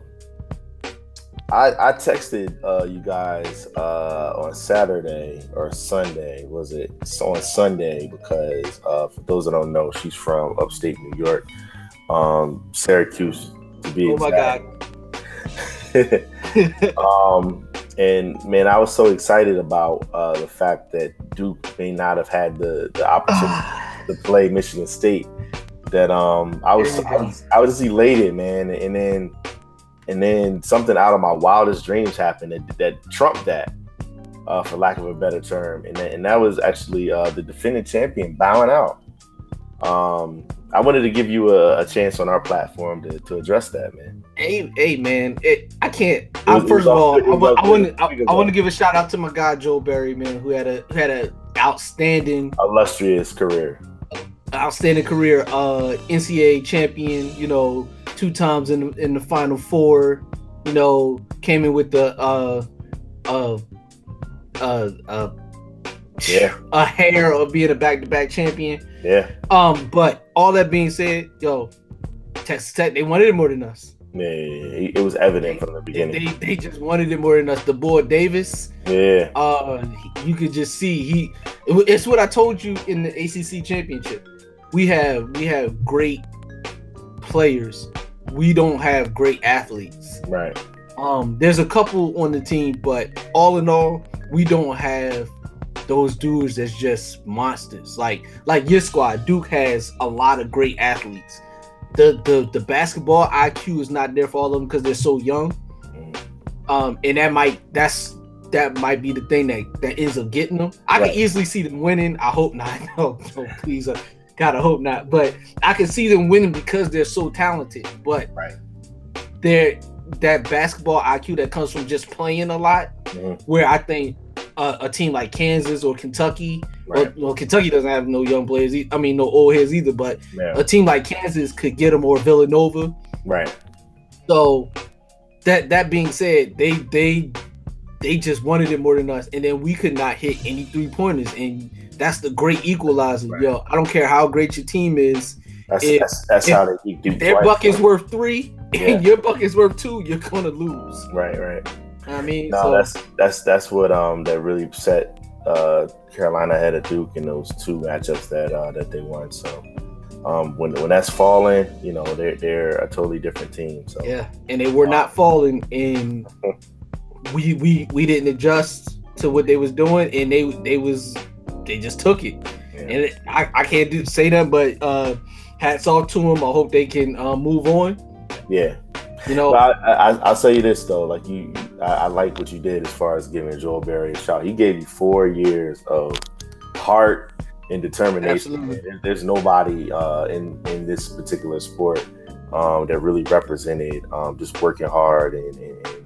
I I texted uh, you guys uh, on Saturday or Sunday. Was it so on Sunday? Because uh, for those that don't know, she's from upstate New York, um, Syracuse to be Oh my God. [LAUGHS] um, and man, I was so excited about uh, the fact that Duke may not have had the the opportunity [SIGHS] to play Michigan State. That um, I was, I was I was elated, man. And then and then something out of my wildest dreams happened that, that trumped that, uh, for lack of a better term. And that, and that was actually uh, the defending champion bowing out. Um, I wanted to give you a, a chance on our platform to, to address that, man. Hey, hey, man. It, I can't. was- I, it first of all, all- I want, I want, good. I, I want to give a shout out to my guy Joe Berry, man, who had a who had a outstanding, Illustrious career. outstanding career. Uh, NCAA champion. You know, two times in the, in the Final Four. You know, came in with the uh, uh, uh, uh, Yeah, a hair of being a back to back champion. yeah, Um, but all that being said, yo, Texas Tech, they wanted it more than us. yeah. It, was evident from the beginning. They, they just wanted it more than us. The boy Davis, Yeah, uh, you could just see he. it- It's what I told you in the ACC championship. We have we have great players. We don't have great athletes. right. Um, there's a couple on the team, but all in all, we don't have those dudes that's just monsters. Like like your squad, Duke has a lot of great athletes. The the the basketball IQ is not there for all of them because they're so young. Um, and that might that's that might be the thing that that ends up getting them. I Right. can easily see them winning. I hope not. [LAUGHS] No, no please, uh, gotta hope not. But I can see them winning because they're so talented. But Right. they're that basketball IQ that comes from just playing a lot. Mhm. Where I think uh, a team like Kansas or Kentucky, Right. or, well, Kentucky doesn't have no young players. e- I mean, no old heads either. But Yeah, a team like Kansas could get them or Villanova. right. So that that being said, they they they just wanted it more than us, and then we could not hit any three pointers, and that's the great equalizer. Right. Yo, I don't care how great your team is, That's If- that's, that's if how they keep Duke their twice. bucket's worth three, [LAUGHS] Yeah. and your bucket's worth two, you're gonna lose. Right, right. I mean, No, so that's that's that's what um that really set uh Carolina ahead of Duke in those two matchups that uh that they won. So um when when that's falling, you know, they're they're a totally different team. So yeah, and they were not falling, and [LAUGHS] we we we didn't adjust to what they was doing, and they they was they just took it. yeah. and it, I, I can't do say that, but uh, hats off to them. I hope they can uh, move on. yeah. You know, But I, I I'll say you this though, like you I, I like what you did as far as giving Joel Berry a shot. He gave you four years of heart and determination. There- there's nobody uh in in this particular sport um that really represented um just working hard and, and, and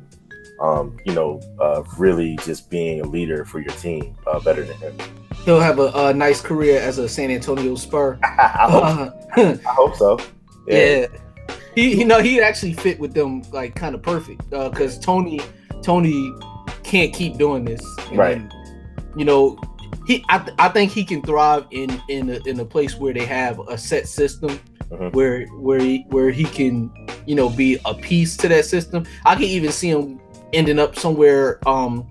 um you know uh really just being a leader for your team uh better than him. He'll have a, a nice career as a San Antonio Spur. [LAUGHS] I hope Uh, [LAUGHS] I hope so. yeah. He, you know, he actually fit with them like kind of perfect because Tony, Tony can't keep doing this. And, Right. You know, he, I, th- I think he can thrive in in a, in a place where they have a set system, Mhm. where where he, where he can, you know, be a piece to that system. I can even see him ending up somewhere, um,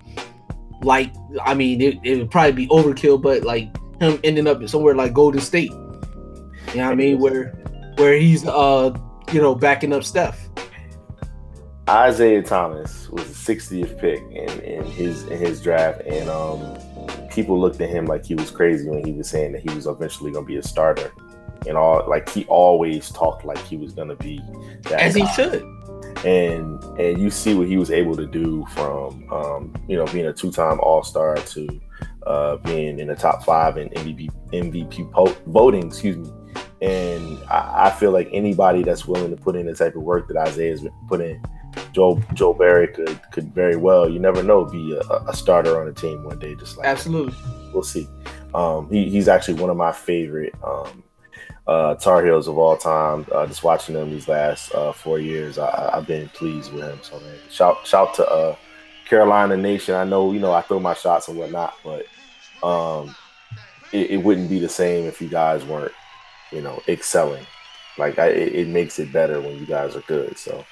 like I mean, it, it would probably be overkill, but like him ending up in somewhere like Golden State. You know what I mean? Where where he's uh you know backing up Steph. Isaiah Thomas was the 60th pick in, in his in his draft, and um, people looked at him like he was crazy when he was saying that he was eventually going to be a starter. and all like he always talked like he was gonna be that As he should. And and you see what he was able to do from um, you know being a two-time All-Star to uh, being in the top five in MVP MVP po- voting, excuse me. And I, I feel like anybody that's willing to put in the type of work that Isaiah's put in, Joe Joe Berry could could very well, you never know, be a, a starter on a team one day. Just like Absolutely. we'll see. Um, he, he's actually one of my favorite um, uh, Tar Heels of all time. Uh, just watching them these last uh, four years, I, I've been pleased with him. So man, shout shout to uh, Carolina Nation. I know you know I throw my shots and whatnot, but um, it, it wouldn't be the same if you guys weren't you know excelling. Like I, it, it makes it better when you guys are good. So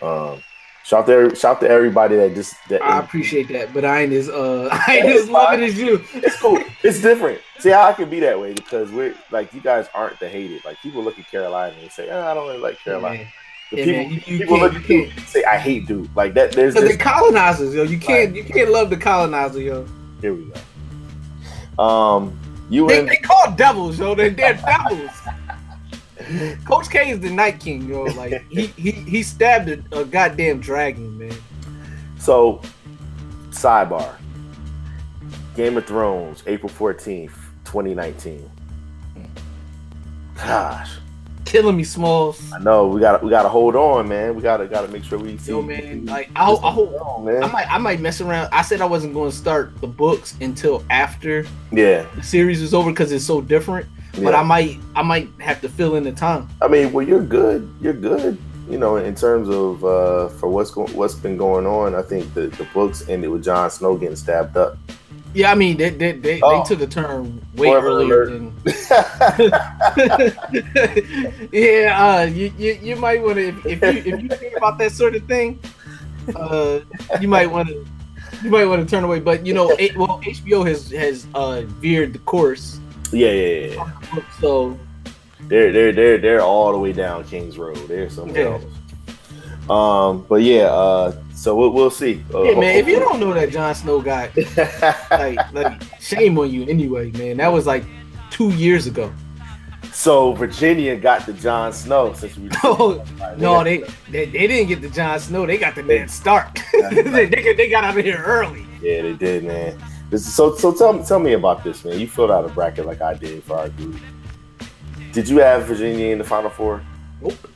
um, shout to shout to everybody that just that I appreciate that, but I ain't as uh [LAUGHS] I ain't as loving as you. it's cool. It's different. See how I can be that way because we're like you guys aren't the hated. Like people look at Carolina and say, oh, I don't really like Carolina. Man. The Yeah, people, man, you- you people can't- look at you say, I hate dude. Like that. There's this. the colonizers, yo, you can't you can't love the colonizer, yo. Here we go. Um, you They, and they call devils, yo. They, they're devils. [LAUGHS] [LAUGHS] Coach K is the Night King, yo. Like [LAUGHS] he he he stabbed a, a goddamn dragon, man. so sidebar. Game of Thrones, April fourteenth, twenty nineteen. Gosh, Killing me, Smalls. I know we got we got to hold on, man. We got to got to make sure we see. Yo, man, like I, I hope on, man. I might I might mess around. I said I wasn't going to start the books until after yeah, the series is over because it's so different. But I might I might have to fill in the time. I mean, well, you're good. You're good. You know, in terms of uh, for what's go- what's been going on, I think the, the books ended with Jon Snow getting stabbed up. Yeah, I mean they they, they, Oh. they took a turn way Spoiler earlier than. [LAUGHS] [LAUGHS] yeah, uh, you, you you might want to if, if you if you think about that sort of thing, uh, you might want to you might want to turn away. But you know, it, well, HBO has has uh veered the course, yeah, yeah, yeah. so They're they're they're they're all the way down Kings Road. They're somewhere Yeah. else. Um, but yeah, uh, so we'll, we'll see. Uh, yeah, man. If you don't know that Jon Snow got like [LAUGHS] like shame on you anyway, man. That was like two years ago. so Virginia got the Jon Snow since we. [LAUGHS] Oh, no, they, they they didn't get the Jon Snow. They got the Ned Stark. [LAUGHS] they, they, they got out of here early. Yeah, they did, man. This is, so so tell me tell me about this, man. You filled out a bracket like I did for our group. Did you have Virginia in the Final Four? Nope.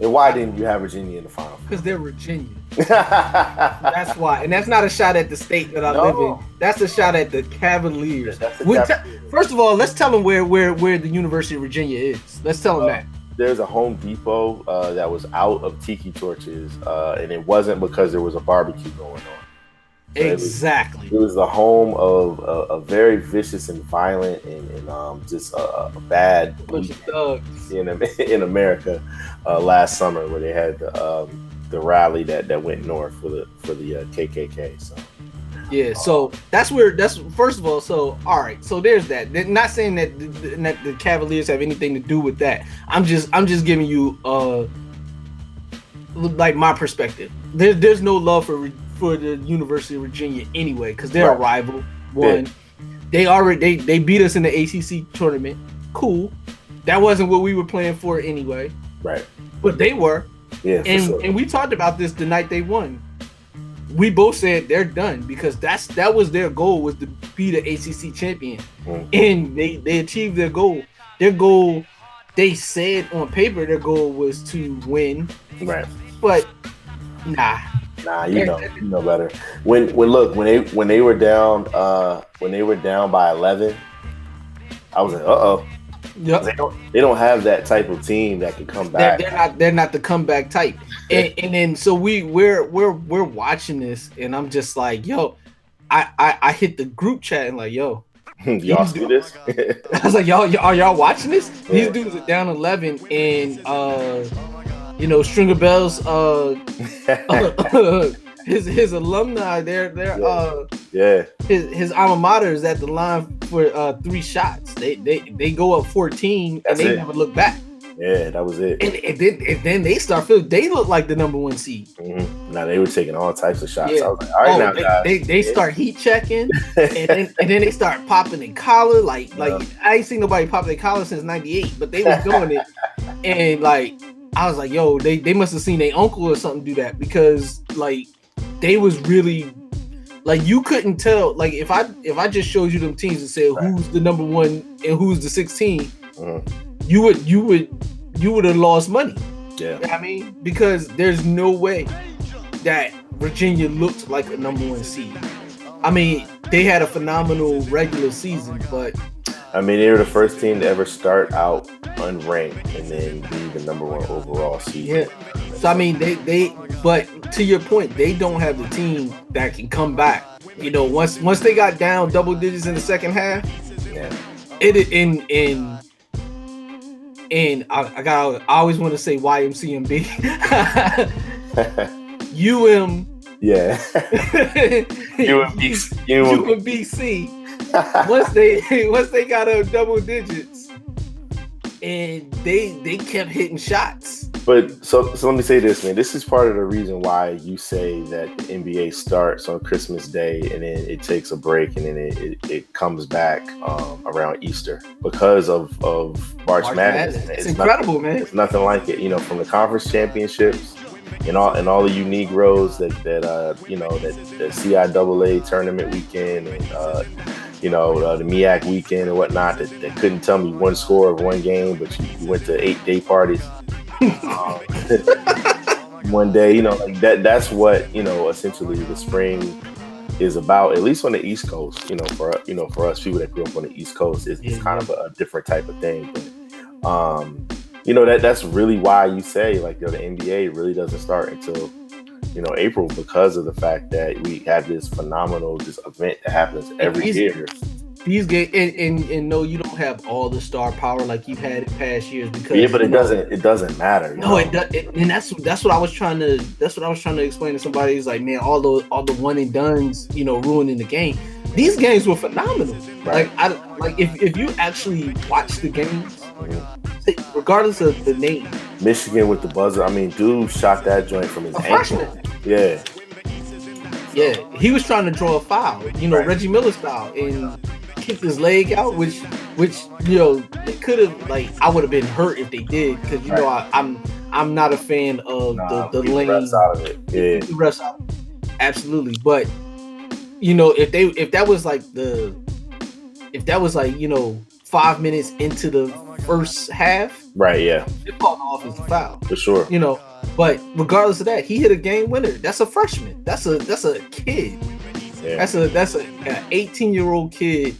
And why didn't you have Virginia in the Final Because they're Virginia. [LAUGHS] That's why. And that's not a shot at the state that I live in. That's a shot at the Cavaliers. We te- first of all, let's tell them where where where the University of Virginia is. Let's tell them that. There's a Home Depot uh, that was out of tiki torches, uh, and it wasn't because there was a barbecue going on. So it was- Exactly. It was the home of a, a very vicious and violent and, and um, just a, a bad Bunch of thugs. in [LAUGHS] in America uh, last summer, where they had the, um, the rally that, that went north for the for the uh, KKK. So Yeah, so that's where that's first of all. So all right, so there's that. Not saying that the, that the Cavaliers have anything to do with that. I'm just I'm just giving you uh like my perspective. There's there's no love for for the University of Virginia anyway because they're a rival. One, they already they they beat us in the ACC tournament. Cool, that wasn't what we were playing for anyway, right, but they were yeah, and sure. and we talked about this the night they won. We both said they're done because that's that was their goal was to be the ACC champion, Mhm. and they they achieved their goal. Their goal, they said on paper, their goal was to win, right. but nah. Nah, you know, you know better. When when look when they when they were down uh when they were down by eleven, I was like, uh oh, Yep. they don't they don't have that type of team that can come They're, back. they're not they're not the comeback type, and, and then so we we're we're we're watching this, and I'm just like, yo, I I, I hit the group chat and like, yo, [LAUGHS] Y'all see this? [LAUGHS] I was like, y'all, y'all are y'all watching this? [LAUGHS] These dudes are down 11, and uh, you know, Stringer Bell's uh, [LAUGHS] [LAUGHS] his his alumni, they're they're Yeah. uh, yeah, his his alma mater is at the line for uh three shots. They they they go up 14 and they it. never look back. Yeah, that was it. And, and then and then they start feeling they look like the number one seed. Mm-hmm. Now they were taking all types of shots. Yeah. I was like, all right, oh, now, they, guys. they, they start heat checking, [LAUGHS] and then and then they start popping in collar. Like like I ain't seen nobody pop their collar since '98, but they was doing it, and like I was like, yo, they they must have seen their uncle or something do that because like they was really like you couldn't tell. Like if I if I just showed you them teams and said who's the number one and who's the 16, Mhm. you would you would you would have lost money. Yeah. You know what I mean, because there's no way that Virginia looked like a number one seed. I mean, they had a phenomenal regular season, but I mean, they were the first team to ever start out unranked and then be the number one overall seed. yeah. So I mean, they they but to your point, they don't have the team that can come back. You know, once once they got down double digits in the second half, Yeah. it in in and I, I got I always want to say YMCMB. UM [LAUGHS] [LAUGHS] yeah. [LAUGHS] UMBC. UM. UMBC. Once they [LAUGHS] once they got up double digits, and they they kept hitting shots. But so, so let me say this, man. This is part of the reason why you say that the NBA starts on Christmas Day and then it takes a break and then it, it, it comes back um, around Easter because of, of March, March Madness. Madness. man. It's incredible, nothing, man. It's nothing like it. You know, from the conference championships and all and all the unique rows that that uh you know that the CIAA tournament weekend and uh you know uh, the MEAC weekend and whatnot that, that couldn't tell me one score of one game, but you, you went to eight day parties. Um, [LAUGHS] one day, you know, like that that's what, you know, essentially the spring is about, at least on the East Coast, you know, for you know, for us people that grew up on the East Coast, it's, it's kind of a, a different type of thing. But um, you know, that that's really why you say like you know, the NBA really doesn't start until you know April because of the fact that we have this phenomenal this event that happens every These- year. These games, and, and and no, you don't have all the star power like you've had in past years because Yeah, but it know, doesn't it doesn't matter. No, know? it does, it, and that's that's what I was trying to that's what I was trying to explain to somebody. Is like, man, all the all the one and duns, you know, ruining the game. These games were phenomenal. Right. Like, I like if if you actually watch the games. Regardless of the name, Michigan with the buzzer. I mean, dude shot that joint from his a ankle. freshman, Yeah, yeah, he was trying to draw a foul, you know, Right. Reggie Miller style, and kicked his leg out, which which you know they could have like I would have been hurt if they did because you know I, I'm I'm not a fan of nah, the the lane. out of it. Yeah, the rest out. Absolutely. But you know, if they if that was like the if that was like, you know, five minutes into the first half, right. Yeah, it called off as a foul. for sure. You know, but regardless of that, he hit a game winner. That's a freshman. That's a that's a kid. Yeah, That's a that's a, a 18 year old kid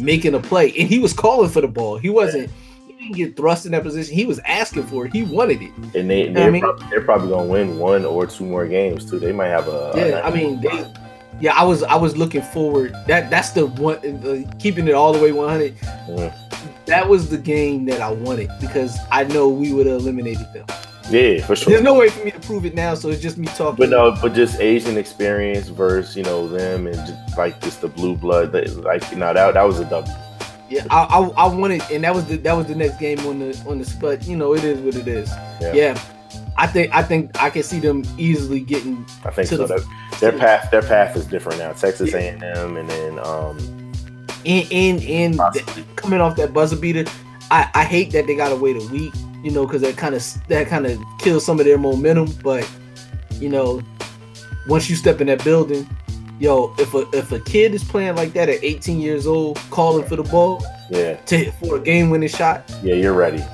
making a play. And he was calling for the ball. He wasn't he didn't get thrust in that position. He was asking for it. He wanted it. and they they're, mean- prob- they're probably gonna win one or two more games too. They might have a a Yeah, I mean, they, yeah, I was I was looking forward. That that's the one uh, keeping it all the way 100. Mhm. That was the game that I wanted because I know we would have eliminated them. yeah for sure. There's no way for me to prove it now, so it's just me talking. But no, but just Asian experience versus you know them and just like just the blue blood. That, like you know that that was a W. Yeah, I, I I wanted, and that was the that was the next game on the on the but you know it is what it is. Yeah. Yeah, I think I think I can see them easily getting I think To so. the- their path their path is different now. Texas Yeah. A and M, and then um in in in Possibly. coming off that buzzer beater. I I hate that they gotta wait a week, you know, because that kind of that kind of kills some of their momentum. But you know, once you step in that building, yo, if a if a kid is playing like that at 18 years old, calling for the ball yeah to for a game winning shot, yeah you're ready.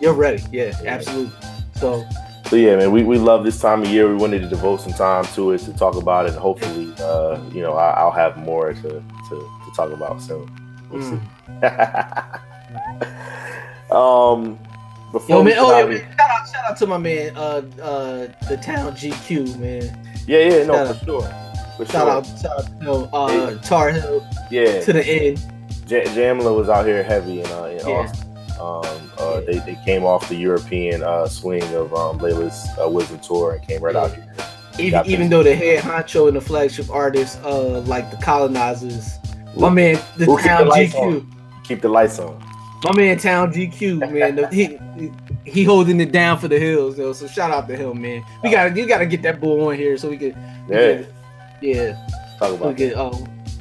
you're ready. Yeah, absolutely. So So yeah, man, we, we love this time of year. We wanted to devote some time to it to talk about it. And hopefully, uh, you know, I, I'll have more to, to, to talk about soon. We'll mm. see. [LAUGHS] um, before yo, man, oh yeah, man, shout out shout out to my man, uh uh the town GQ man. yeah, yeah, no, shout for sure, for Shout sure. out shout out to uh Tar Hill Yeah, to the end. J- Jamla was out here heavy in, uh, in Yeah. Austin. Um, uh, they, they came off the European uh, swing of um, Laila's uh, Wisdom Tour and came right out here. even, even though the head honcho and the flagship artists, uh, like the colonizers, my man, the town the GQ, on. Keep the lights on. my man, town GQ, man, the, he, he- holding it down for the hills though. So shout out to him, man. We gotta you gotta get that bull on here so we can we Yeah. can- yeah. Talk We about can um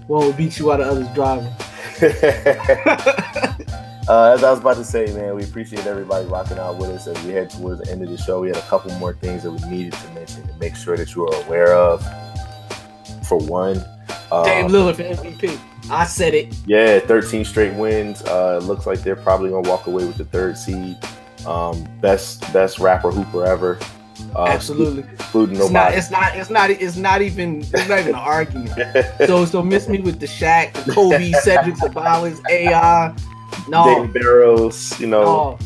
one will beat you out of others driving. [LAUGHS] [LAUGHS] uh, as I was about to say, man, we appreciate everybody rocking out with us as we head towards the end of the show. We had a couple more things that we needed to mention to make sure that you are aware of. For one, uh, Dame Lillard for MVP. I said it. yeah, 13 straight wins. Uh, it looks like they're probably gonna walk away with the third seed. Um, best best rapper hooper ever. Uh, Absolutely. including It's not nobody. it's not it's not it's not even it's not even an [LAUGHS] argument. So so miss me with the Shaq, the Kobe, Cedric Ceballos, AI. No, David Barrows, you know. no,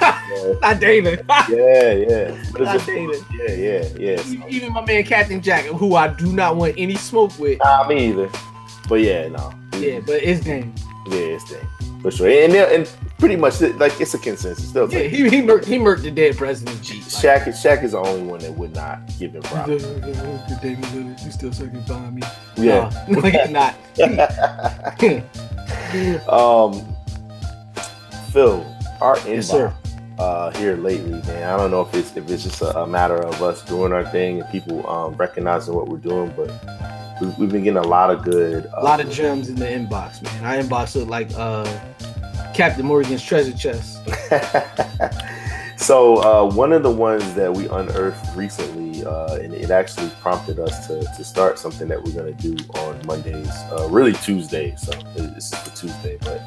yeah, [LAUGHS] not David. yeah, yeah. Not David. yeah, yeah, yeah. So- Even my man Captain Jack, who I do not want any smoke with. Nah, me either. But yeah, no. Yeah, but it's Dame. Yeah, it's thing for sure. And and pretty much like it's a consensus. Still, Yeah, take he he murked he murked the dead president's Jeep. Shaq. is- Shaq is the only one that would not give him props. David Lillard, you still sucking behind me. Yeah. [LAUGHS] no, no, he's not. [LAUGHS] um, Phil, our inbox Yes, uh, here lately, man. I don't know if it's if it's just a, a matter of us doing our thing and people um, recognizing what we're doing, but we've, we've been getting a lot of good. Uh, A lot of gems in the inbox, man. Our inbox look like uh Captain Morgan's treasure chest. [LAUGHS] so uh, one of the ones that we unearthed recently, uh, and it actually prompted us to, to start something that we're going to do on Mondays, uh, really Tuesday. So this is for Tuesday, but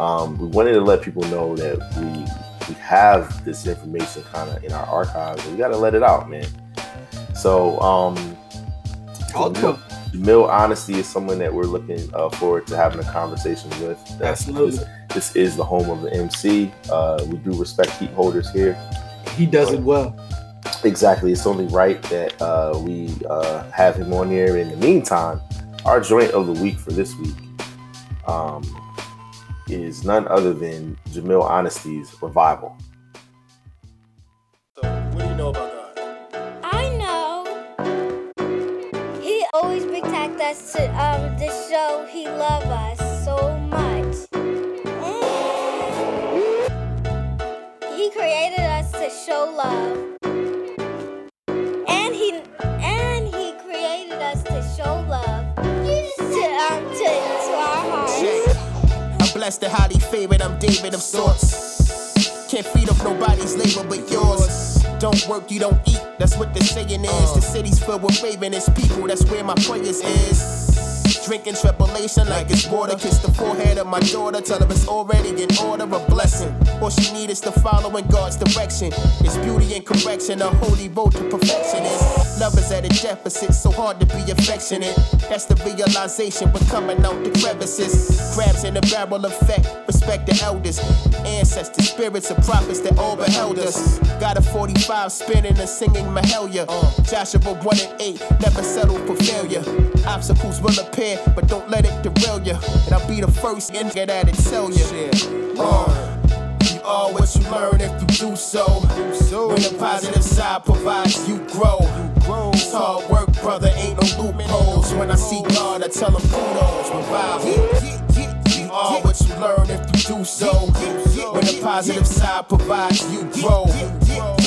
um, we wanted to let people know that we we have this information kind of in our archives. And we got to let it out, man. So um, Jamil Honesty is someone that we're looking uh, forward to having a conversation with. That's, Absolutely. This, this is the home of the MC. Uh, we do respect heat holders here. He does it well. Exactly. It's only right that uh, we uh, have him on here. In the meantime, our joint of the week for this week um, is none other than Jamil Honesty's Revival. What do you know about God? I know. He always big tagged us to um the show. He love us so much. He created us to show love. Blessed and highly favored. I'm David of sorts. Can't feed off nobody's labor but yours. Don't work, you don't eat. That's what the saying is. The city's filled with ravenous people. That's where my prayers is. Drinking trepidation like it's water. Kiss the forehead of my daughter. Tell her it's already in order. A blessing. All she need is to follow in God's direction. It's beauty and correction. A holy road to perfection is. Love is at a deficit. So hard to be affectionate. That's the realization. We're coming out the crevices. Crabs in the barrel effect. Respect the elders. Ancestors, spirits, and prophets that all beheld us. Got a 45 spinning and singing Mahalia. Uh. Joshua 1 and 8. Never settle for failure. Obstacles will appear, but don't let it derail you. And I'll be the first and get at it, tell you. Uh, you are what you learn if you do so. When the positive side provides, you grow. It's hard work, brother, ain't no loopholes. When I see God, I tell him kudos, revival. You are what you learn if you do so. When the positive side provides, you grow.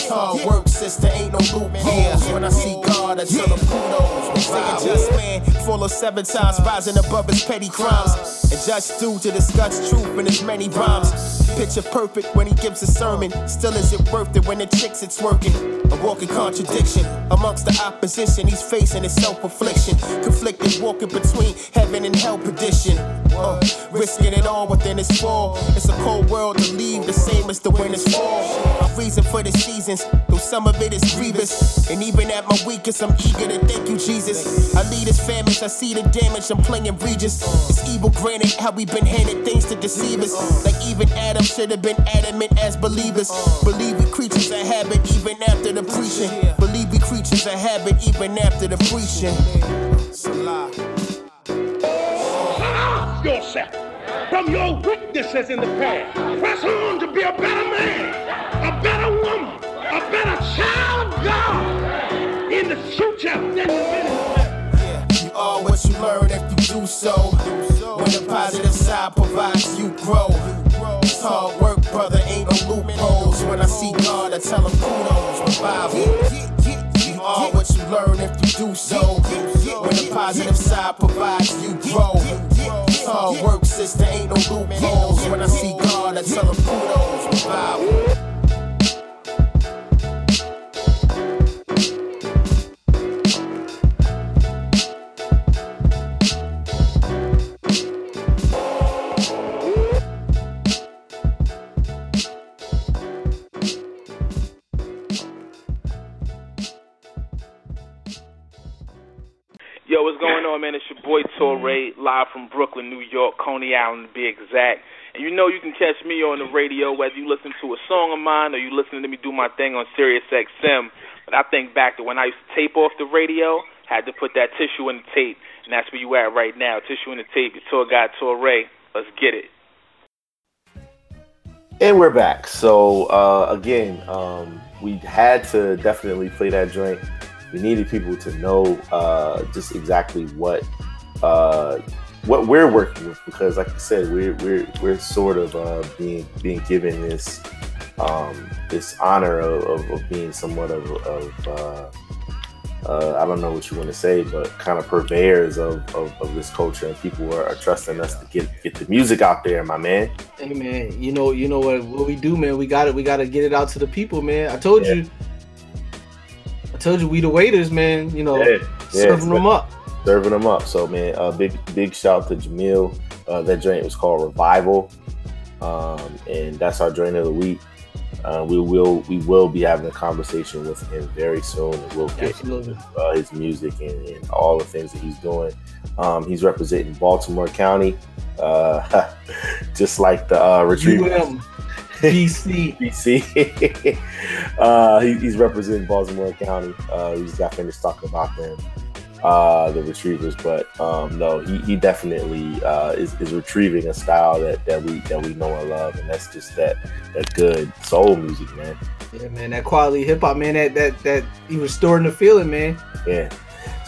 It's hard work, sister, ain't no loopholes. When I see God, I tell him kudos. They say a just man, full of seven times, rising above his petty crimes. And just due to discuss truth in his many rhymes. Picture perfect when he gives a sermon. Still, is it worth it when the chicks it's working? A walking contradiction amongst the opposition. He's facing his self affliction. Conflicted, walking between heaven and hell perdition. Uh, risking it all within his fall. It's a cold world to leave, the same as the winter's fall. A reason for the though some of it is grievous. And even at my weakest, I'm eager to thank you, Jesus. I lead his famished, I see the damage, I'm playing Regis. It's evil granted, how we've been handed things to deceive us. Like even Adam should have been adamant as believers. Believe we creatures of habit even after the preaching. Believe we creatures of habit even after the preaching. Yourself from your weaknesses in the past. Press on to be a better man, a better woman, a child of God in the future been. You are what you learn if you do so. When the positive side provides, you grow. It's hard work, brother, ain't no loopholes. When I see God, I tell him kudos, revival. Are what you learn if you do so. When the positive side provides you grow. It's Hard work, sister, ain't no loopholes. When I see God, I tell him kudos, revival. Going on, man? It's your boy Torae, live from Brooklyn, New York, Coney Island to be exact. And you know you can catch me on the radio whether you listen to a song of mine or you listening to me do my thing on Sirius XM. But I think back to when I used to tape off the radio, had to put that tissue in the tape, and that's where you at right now. Tissue in the tape, your tour guide Torae. Let's get it. And we're back. So uh, again, um, we had to definitely play that joint. We needed people to know uh, just exactly what uh, what we're working with because, like I said, we're we're we're sort of uh, being being given this um, this honor of, of, of being somewhat of, of uh, uh, I don't know what you want to say, but kind of purveyors of, of, of this culture, and people are, are trusting us to get get the music out there, my man. Hey man, you know, you know what, what we do, man. We got it. We got to get it out to the people, man. I told Yeah. you. I told you we the waiters, man. You know, Yeah, yeah, serving them up. serving them up. So man, uh, big big shout to Jamil. Uh, that joint was called Revival, um, and that's our joint of the week. Uh, we will we will be having a conversation with him very soon, and we'll get into, uh, his music and, and all the things that he's doing. Um, he's representing Baltimore County, uh, [LAUGHS] just like the uh, Retriever. BC. BC. [LAUGHS] uh, he, he's representing Baltimore County. Uh, we just got finished talking about them, uh, the retrievers. But um, no, he, he definitely uh, is, is retrieving a style that, that we that we know and love, and that's just that that good soul music, man. Yeah, man, that quality hip hop, man. That that that he restoring the feeling, man. Yeah.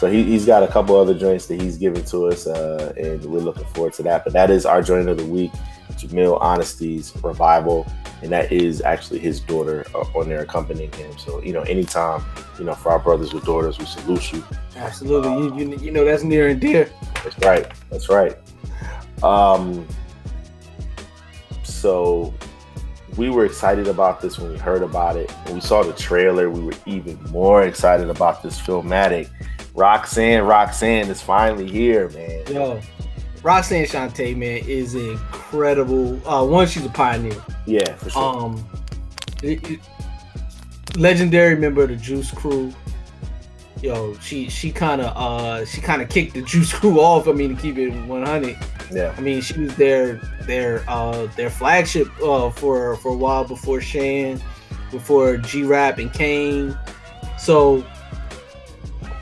So he, he's got a couple other joints that he's given to us, uh, and we're looking forward to that. But that is our joint of the week, Jamil Honesty's Revival, and that is actually his daughter uh, on there accompanying him. So you know, anytime you know, for our brothers with daughters, we salute you. Absolutely. you, you you know that's near and dear. That's right. That's right. Um, so we were excited about this when we heard about it. When we saw the trailer, we were even more excited about this Philmatic. Roxanne, Roxanne is finally here, man. Yo, Roxanne Shante, man, is incredible. Uh, one, she's a pioneer. Yeah, for sure. Um, it- it- legendary member of the Juice Crew. Yo, she she kind of uh she kind of kicked the [LAUGHS] Juice Crew off. I mean, to keep it 100. yeah. I mean, she was their their uh their flagship uh for for a while before Shan, before G Rap and Kane. So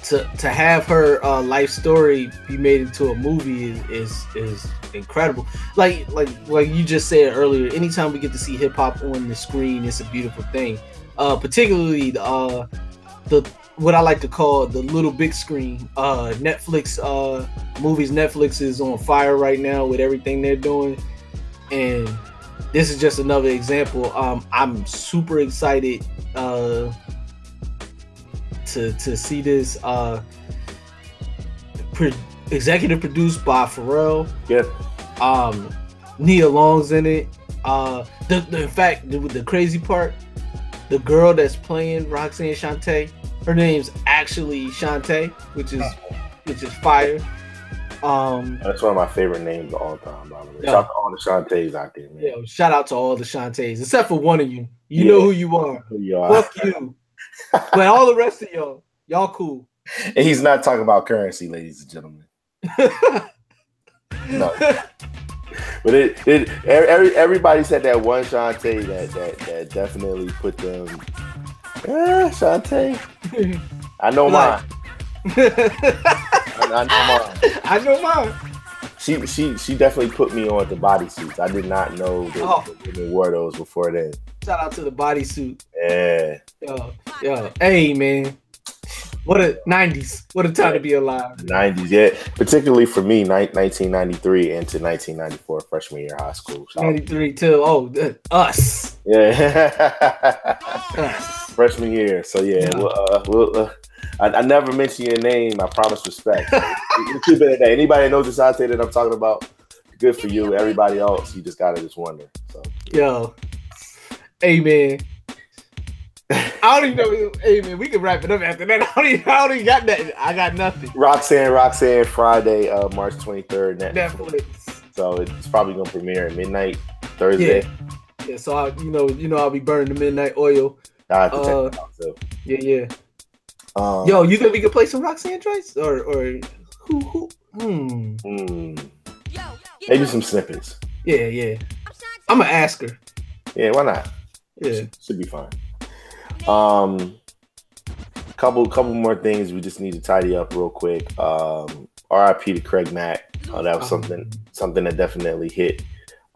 to to have her uh life story be made into a movie is is, is incredible. Like like like you just said earlier, anytime we get to see hip hop on the screen, it's a beautiful thing. Uh particularly the uh the what I like to call the little big screen. Uh Netflix uh movies Netflix is on fire right now with everything they're doing. And this is just another example. Um I'm super excited uh to to see this uh pro- executive produced by Pharrell. Yeah. Um Nia Long's in it. Uh the, the in fact the, the crazy part, the girl that's playing Roxanne Shante, her name's actually Shante, which is which is fire. Um That's one of my favorite names of all time, by the way. Yeah. Shout out to all the Shantays out there, man. yo, shout out to all the Shantays, except for one of you. You know who you are. Who you are. Fuck you. [LAUGHS] but all the rest of y'all, y'all cool. And he's not talking about currency, ladies and gentlemen. [LAUGHS] No. But it, it every, everybody said that one Shantae that, that that definitely put them. Yeah, Shantae. [LAUGHS] I know mine. [LAUGHS] I, I know mine. I know mine. She she she definitely put me on the bodysuits. I did not know that Oh. women wore those before then. Shout out to the bodysuit. Yeah. Yo, yo, hey man. What a '90s. What a time to be alive. 90s, yeah. Particularly for me, ni- 1993 into 1994, freshman year of high school. Out. '93 too. oh us. Yeah. [LAUGHS] Us. freshman year. So yeah, we'll, uh, we'll, uh, I, I never mention your name. I promise respect. So, [LAUGHS] you keep it at that. Anybody that knows the Sante that I'm talking about, good for you. Everybody else, you just gotta just wonder. So Yo, man. I don't even know. Hey man, we can wrap it up after that. [LAUGHS] I don't even, I don't even got that. I got nothing. Roxanne, Roxanne, Friday, uh, March 23rd. Netflix. Netflix. So it's probably gonna premiere at midnight Thursday. Yeah, yeah so I, you know, you know, I'll be burning the midnight oil. I have to check Uh, it out too. Yeah, yeah. Um, Yo, you think we could play some Roxanne Joyce or or who who? Hmm. hmm. maybe some snippets. Yeah, yeah. I'm gonna ask her. Yeah, why not? Yeah. Should be fine. Um, couple couple more things we just need to tidy up real quick. Um, R.I.P. to Craig Mack. Uh, that was something something that definitely hit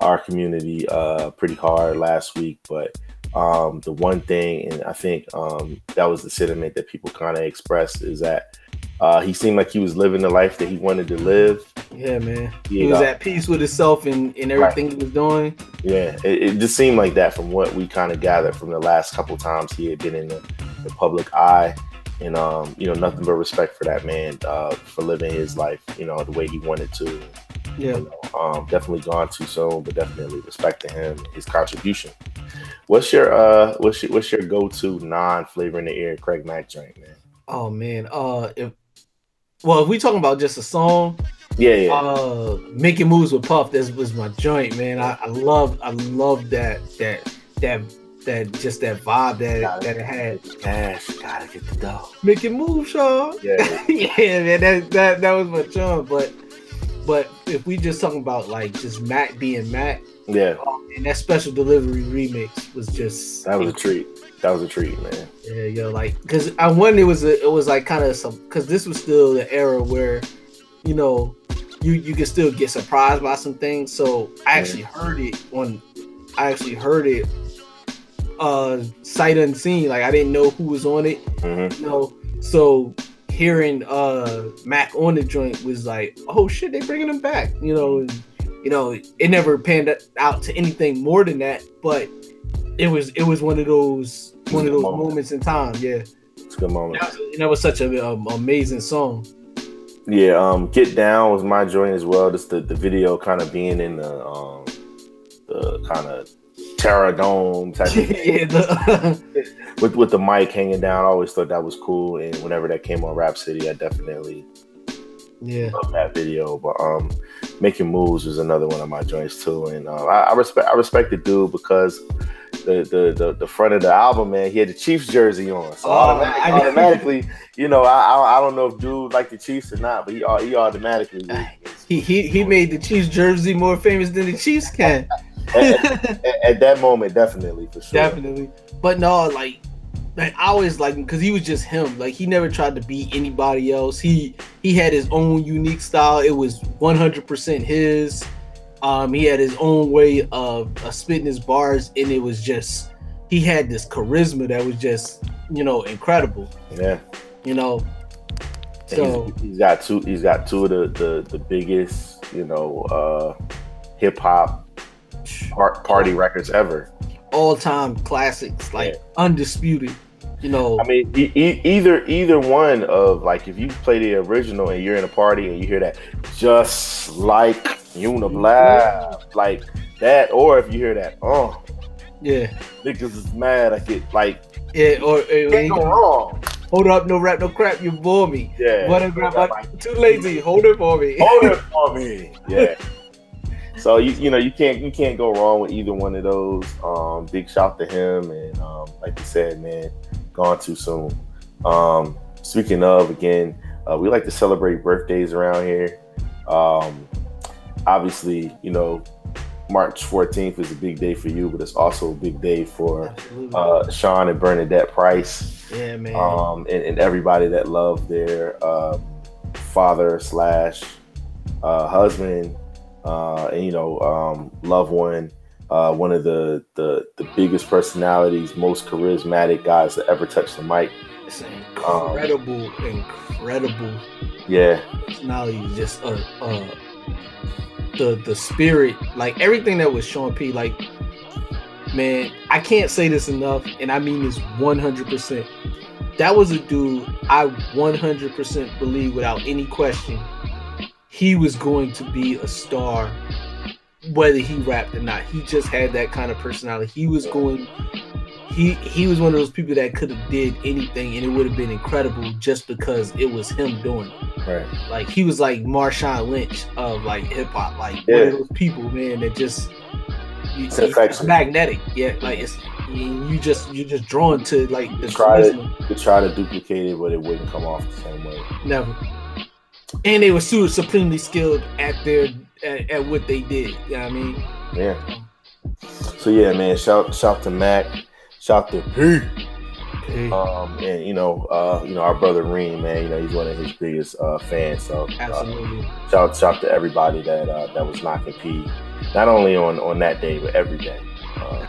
our community uh, pretty hard last week. But um, the one thing, and I think um, that was the sentiment that people kind of expressed, is that uh, he seemed like he was living the life that he wanted to live. Yeah, man. Yeah. He was at peace with himself and, and everything he was doing. Yeah, it, it just seemed like that from what we kind of gathered from the last couple times he had been in the, the public eye. And um, you know, nothing but respect for that man uh, for living his life, you know, the way he wanted to. Yeah. Um, definitely gone too soon, but definitely respect to him, his contribution. What's your uh, what's your what's your go to non Flava in Ya Ear Craig Mack drink, man? Oh man. Uh if well if we talking about just a song, Yeah, yeah. uh making moves with Puff, this was my joint, man. I, I love I love that that that that just that vibe that that it had. Cash, gotta get the dough. Making moves, Shaw. Yeah. [LAUGHS] yeah, man, that that that was my joint. But but if we just talking about like just Mac being Mac, Yeah, and that special delivery remix was just that was a treat. That was a treat, man. Yeah, yo, like, cause I wonder it was a, it was like kind of some, cause this was still the era where, you know, you you could still get surprised by some things. So I actually heard it on, I actually heard it, uh, sight unseen. Like I didn't know who was on it, Mhm. you know. So hearing uh Mac on the joint was like, oh shit, they bringing him back, you know. And, you know, it never panned out to anything more than that, but it was it was one of those one of those Moment. moments in time. Yeah, It's a good moment. that was, that was such an um, amazing song. Yeah, um, Get Down was my joint as well. Just the, the video kind of being in the um the kind of Terra Dome type of [LAUGHS] yeah, the, [LAUGHS] with with the mic hanging down. I always thought that was cool. And whenever that came on Rap City, I definitely yeah, love that video. But um, Making Moves was another one of my joints too. And uh, I, I respect I respect the dude because the, the the the front of the album, man, he had the Chiefs jersey on. So Oh, automatic- I- automatically, you know, I, I I don't know if dude like the Chiefs or not, but he he automatically. he he he made the Chiefs jersey more famous than the Chiefs can. [LAUGHS] at, at- at that moment, definitely for sure. Definitely. But no, like, like I always like him because he was just him. Like he never tried to be anybody else. He he had his own unique style. It was 100% his. Um, he had his own way of, of spitting his bars, and it was just he had this charisma that was just you know incredible. Yeah. You know. So he's, he's got two. He's got two of the the, the biggest, you know, uh, hip hop party records ever. all time classics, like undisputed. You know. I mean, e- e- either either one of like if you play the original and you're in a party and you hear that, just like Uniblab, like that, or if you hear that, oh, yeah, niggas is mad. I get like, Yeah, or, Can't go wrong. Hold up, no rap, no crap. You bore me. Yeah. What a grab? I'm too lazy. Hold it for me. hold it for me. [LAUGHS] Yeah. So you you know you can't you can't go wrong with either one of those. Um, big shout to him and um, like you said, man, gone too soon. Um, speaking of again, uh, we like to celebrate birthdays around here. Um, obviously, you know, March 14th is a big day for you, but it's also a big day for uh, Sean and Bernadette Price. Yeah, man. Um, and, and everybody that loved their um, father slash uh, husband, uh, and you know, um, loved one. Uh, one of the, the the biggest personalities, most charismatic guys that ever touched the mic. It's an Um, incredible, incredible Yeah, personality. Just uh, uh, the the spirit, like everything that was Sean P. Like, man, I can't say this enough, and I mean this one hundred percent. That was a dude I one hundred percent believe without any question he was going to be a star, whether he rapped or not. He just had that kind of personality. He was going. He, he was one of those people that could have did anything and it would have been incredible just because it was him doing it. Right. Like he was like Marshawn Lynch of like hip hop, like one of those people, man, that just you, It's it's, magnetic. Yeah, like it's you just you're just drawn to like the Try to, to try to duplicate it, but it wouldn't come off the same way. Never. And they were su- supremely skilled at their at, at what they did. You know what I mean? Yeah. So yeah, man. Shout shout to Mac. Shout to Um, and you know, uh, you know, our brother Reem, man. You know, he's one of his biggest uh, fans. So uh, shout shout to everybody that uh, that was knocking P, not only on on that day but every day. Uh,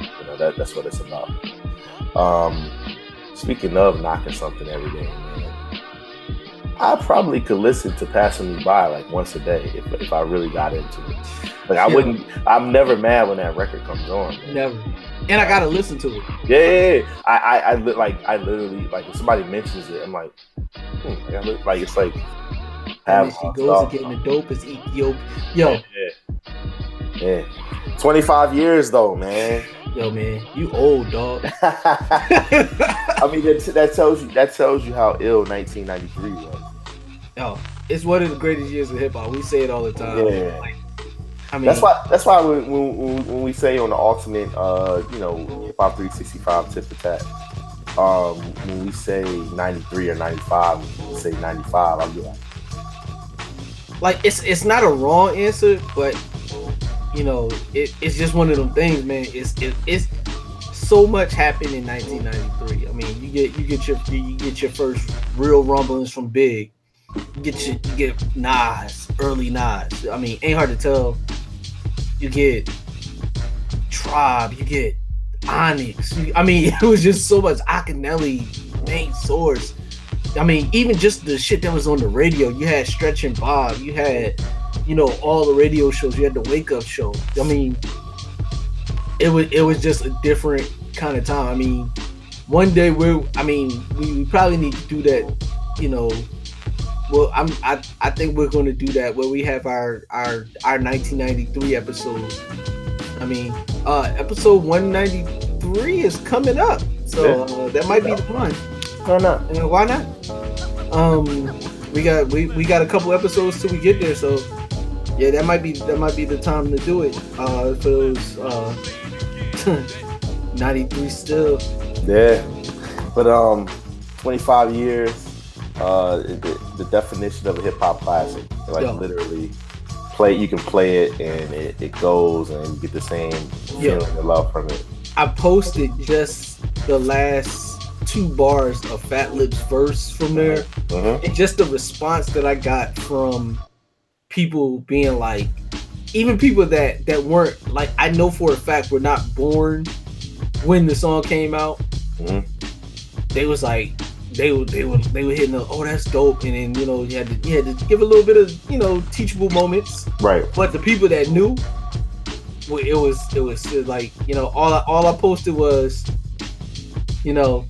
you know, that, that's what it's about. Um, speaking of knocking something every day, man, I probably could listen to "Passing Me By" like once a day if if I really got into it. Like I Yeah. wouldn't. I'm never mad when that record comes on. man. Never. And I gotta listen to it. Yeah, yeah, yeah. I, I, I li- like, I literally like if somebody mentions it, I'm like, hmm, like, I li- like it's like have she goes and getting the dope is Ethiopia. Yo, Yeah, 25 years though, man. yo, man, you old dog. [LAUGHS] I mean, that, that tells you that tells you how ill 1993 was. Yo, it's one of the greatest years of hip hop. We say it all the time. Yeah. Like, I mean, that's why. That's why when, when, when- we say on the ultimate, uh, you know, hip hop 365 tip attack, um, when we say 93 or 95, we say 95. I'm like, like it's it's not a wrong answer, but you know, it, it's just one of them things, man. It's it, it's so much happened in 1993. I mean, you get you get your you get your first real rumblings from Big. Get your, you get Nas, early Nas. I mean, ain't hard to tell. You get Tribe. You get Onyx. I mean, [LAUGHS] it was just so much Akinyele, main source. I mean, even just the shit that was on the radio. You had Stretch and Bob. You had, you know, all the radio shows. You had the Wake Up Show. I mean, it was it was just a different kind of time. I mean, one day we're. I mean, we, we probably need to do that. You know, well, I'm. I I think we're going to do that where we have our our our 1993 episode. I mean, uh episode 193 is coming up, so uh, that might be the one. Why not? Uh, why not? Um, we got we, we got a couple episodes till we get there, so yeah, that might be that might be the time to do it. Uh, for those uh, [LAUGHS] 93 still. Yeah, but um, 25 years, uh, the, the definition of a hip hop classic, like Yeah. literally play. You can play it and it, it goes, and you get the same Yeah. feeling and love from it. I posted just the last two bars of Fatlip's verse from there, Mhm. and just the response that I got from people being like, even people that that weren't like, I know for a fact were not born when the song came out. Mhm. They was like, they were they were they were hitting the oh that's dope, and then you know you had to you had to give a little bit of you know teachable moments. Right. But the people that knew, well, it was it was uh, like you know all I, all I posted was, you know,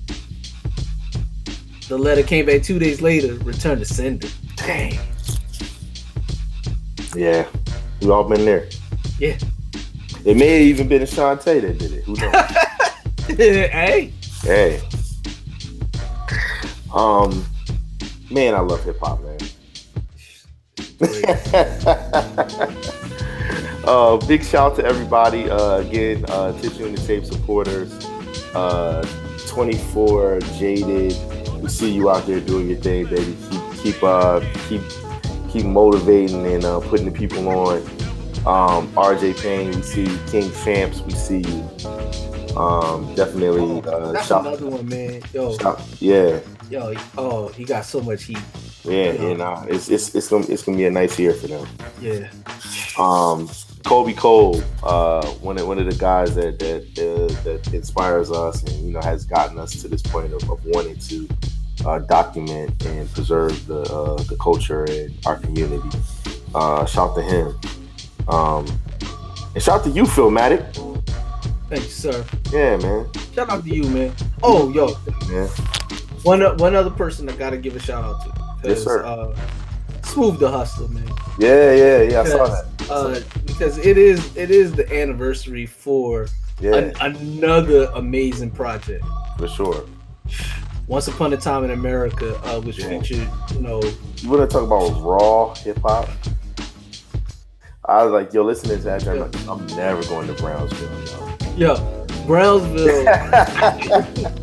the letter came back two days later, return to sender. Dang. Yeah, we all been there. Yeah. It may have even been a Shantae that did it. Who knows? [LAUGHS] hey. hey. Um, man, I love hip hop, man. [LAUGHS] uh, big shout out to everybody. Uh, again, uh, Tissue and the Tape supporters. Uh, 24 Jaded. We see you out there doing your thing, baby. Keep keep uh keep keep motivating and uh, putting the people on. Um, RJ Payne, we see you. King Champs, we see you. Um, definitely uh, That's shout, another one, man. Yo, shout- yeah, yo, oh, he got so much heat. yeah, yeah. Nah, it's it's it's gonna it's gonna be a nice year for them. Yeah. Um, Kobe Cole, uh, one of one of the guys that that uh, that inspires us and you know has gotten us to this point of, of wanting to uh, document and preserve the uh, the culture and our community. Uh, shout to him, um, and shout to you, Philmatic. Thank you, sir. Yeah, man. Shout out to you, man. Oh, yo, Yeah, one one other person I gotta give a shout out to. Yes, sir. Uh, Smoothe da Hustler, man. yeah, yeah, yeah. I saw that. Uh, because it is it is the anniversary for Yeah, an- another amazing project. for sure. Once Upon a Time in America, uh, which Yeah. featured, you know, You want to talk about raw hip hop? I was like, yo, listening to that, I'm, like, I'm never going to Brownsville. Yo. yo, Brownsville. [LAUGHS]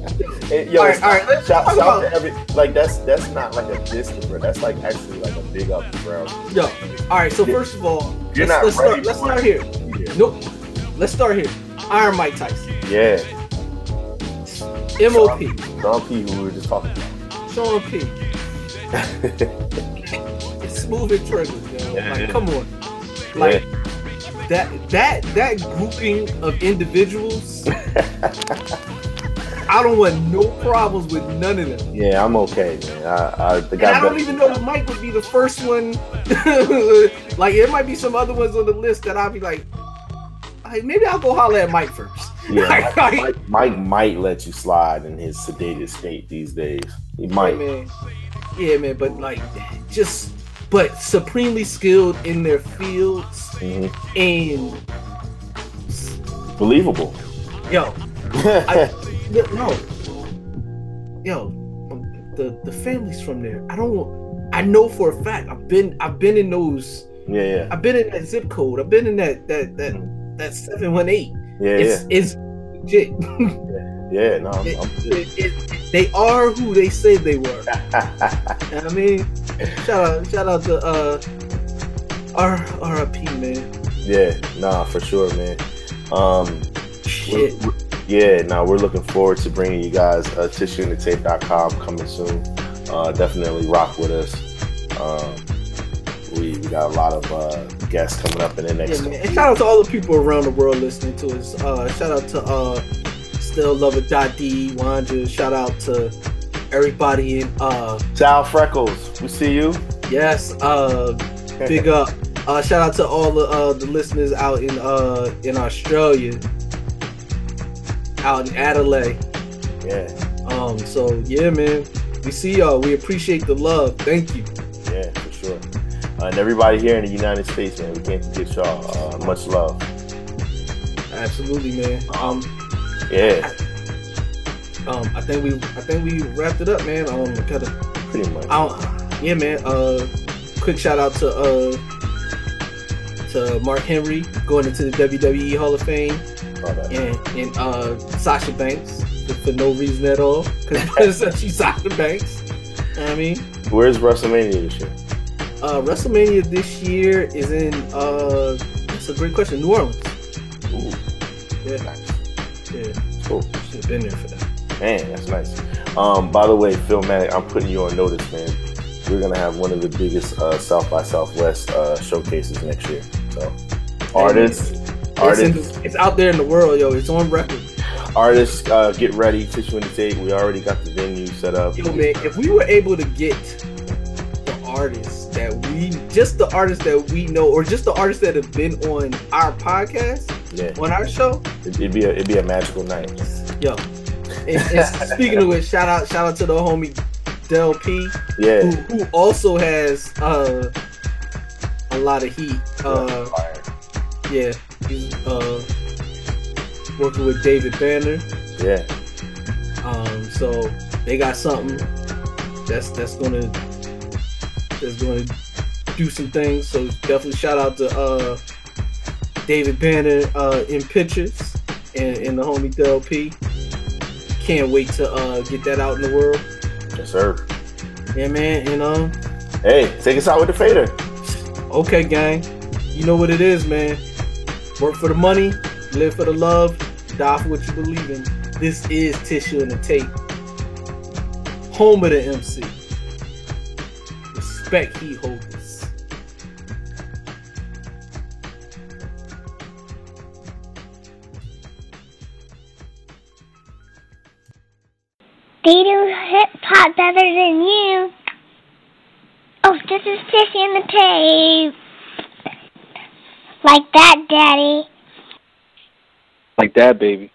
And, yo, All right, all right, let's shout, talk shout about- to every like that's that's not like a to Brown- That's like actually like a big up to Brownsville. Yo, all right. So first of all, You're let's, let's start. Let's start it. here. Nope. Let's start here. Iron Mike Tyson, Yeah, MOP, Don P, who we were just talking about. Sean P, [LAUGHS] it's smooth and triggers. Yo. Yeah, like, yeah. come on. Like that that that grouping of individuals. [LAUGHS] I don't want no problems with none of them. Yeah, I'm okay, man. I, I the And guy. I don't even know if Mike would be the first one. [LAUGHS] like there might be some other ones on the list that I'll be like, "Hey, maybe I'll go holler at Mike first. Yeah, [LAUGHS] Like, Mike, Mike, Mike might let you slide in his sedated state these days. He might. Yeah, man. Yeah, man. But like, just but supremely skilled in their fields Mhm. and Believable. yo, [LAUGHS] I, no, yo, um, the the families from there. I don't. I know for a fact. I've been. I've been in those. Yeah, yeah, I've been in that zip code. I've been in that that that that seven one eight. yeah, It's yeah, it's legit. yeah. Yeah, no, I'm, It- I'm it- it- they are who they say they were. [LAUGHS] You know what I mean, shout out, shout out to uh, R RIP man. Yeah, nah, for sure, man. Um, Shit. we're- yeah, nah, we're looking forward to bringing you guys uh, tissueandthetape.com coming soon. Uh, definitely rock with us. Um, we, we got a lot of uh, guests coming up in the next. Yeah, man. And shout out to all the people around the world listening to us. Uh, shout out to uh, Still Lover.d, Wanja. Shout out to everybody in uh, Ciao, Freckles. We see you. yes, uh, big [LAUGHS] up. Uh, shout out to all the uh, the listeners out in uh, in Australia, out in Adelaide. Yeah, Um, so yeah, man, we see y'all. We appreciate the love. Thank you. yeah, for sure. Uh, and everybody here in the United States, man, we can't forget y'all. Uh, much love. Absolutely, man. Um, Yeah, um, I think we, I think we wrapped it up, man. Um, gotta, pretty much. I yeah, man. Uh, quick shout out to uh, to Mark Henry going into the WWE Hall of Fame, and and uh, Sasha Banks for, for no reason at all because she's [LAUGHS] Sasha Banks. You know I mean. Where's WrestleMania this year? Uh, WrestleMania this year is in uh, that's a great question. New Orleans. Ooh, Yeah, nice. Yeah. Cool. Should have been there for that. Man, that's nice. Um, by the way, Phil Philmatic, I'm putting you on notice, man. We're gonna have one of the biggest uh, South by Southwest uh, showcases next year. So, artists, It's, artists, in, it's out there in the world, yo. It's on record. artists, uh, get ready. Tissue and the tape. We already got the venue set up. Yo, man, if we were able to get the artists that we, just the artists that we know, or just the artists that have been on our podcast, Yeah, on our show, it'd be a, it'd be a magical night. yo. And, and [LAUGHS] speaking of which, shout out, shout out to the homie Del P, who, Yeah. who also has uh, a lot of heat. Uh, yeah, he's uh, working with David Banner. Yeah. Um, so they got something that's that's gonna that's gonna do some things. So definitely shout out to uh, David Banner uh, in pictures and, and the homie Del P. Can't wait to uh, get that out in the world. Yes, sir. Yeah, man. And um, Hey, take us out with the fader. okay, gang. You know what it is, man. Work for the money, live for the love, die for what you believe in. This is Tissue and the Tape. Home of the MC. Respect heat holders. They do hip hop better than you. Oh, this is Tissy in the tape. Like that, Daddy. Like that, baby.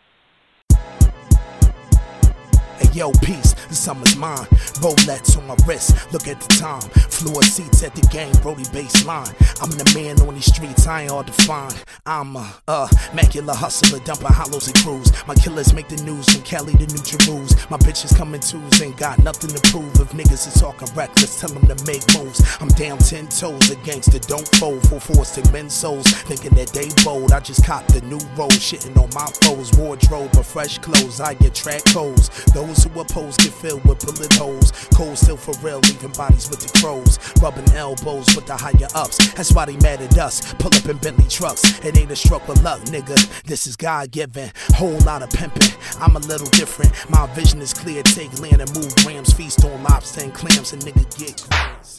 Yo, peace, the summer's mine. Rolex on my wrist, look at the time. Floor seats at the game, Brody baseline. I'm the man on these streets, I ain't hard to find. I'm a, uh, macular hustler, dumping hollows and crews. My killers make the news from Cali to New Jerusalem. My bitches coming twos, ain't got nothing to prove. If niggas is talking reckless, tell them to make moves. I'm down ten toes, a gangster, don't fold. Full force to men's souls, thinking that they bold. I just cop the new roll, shitting on my foes. Wardrobe of fresh clothes, I get track codes. Those who oppose get filled with bullet holes. Cold still for real, leaving bodies with the crows. Rubbing elbows with the higher ups. That's why they mad at us. Pull up in Bentley trucks. It ain't a stroke of luck, nigga. This is God given. Whole lot of pimping. I'm a little different. My vision is clear. Take land and move rams. Feast on lobster and clams. And nigga get grams.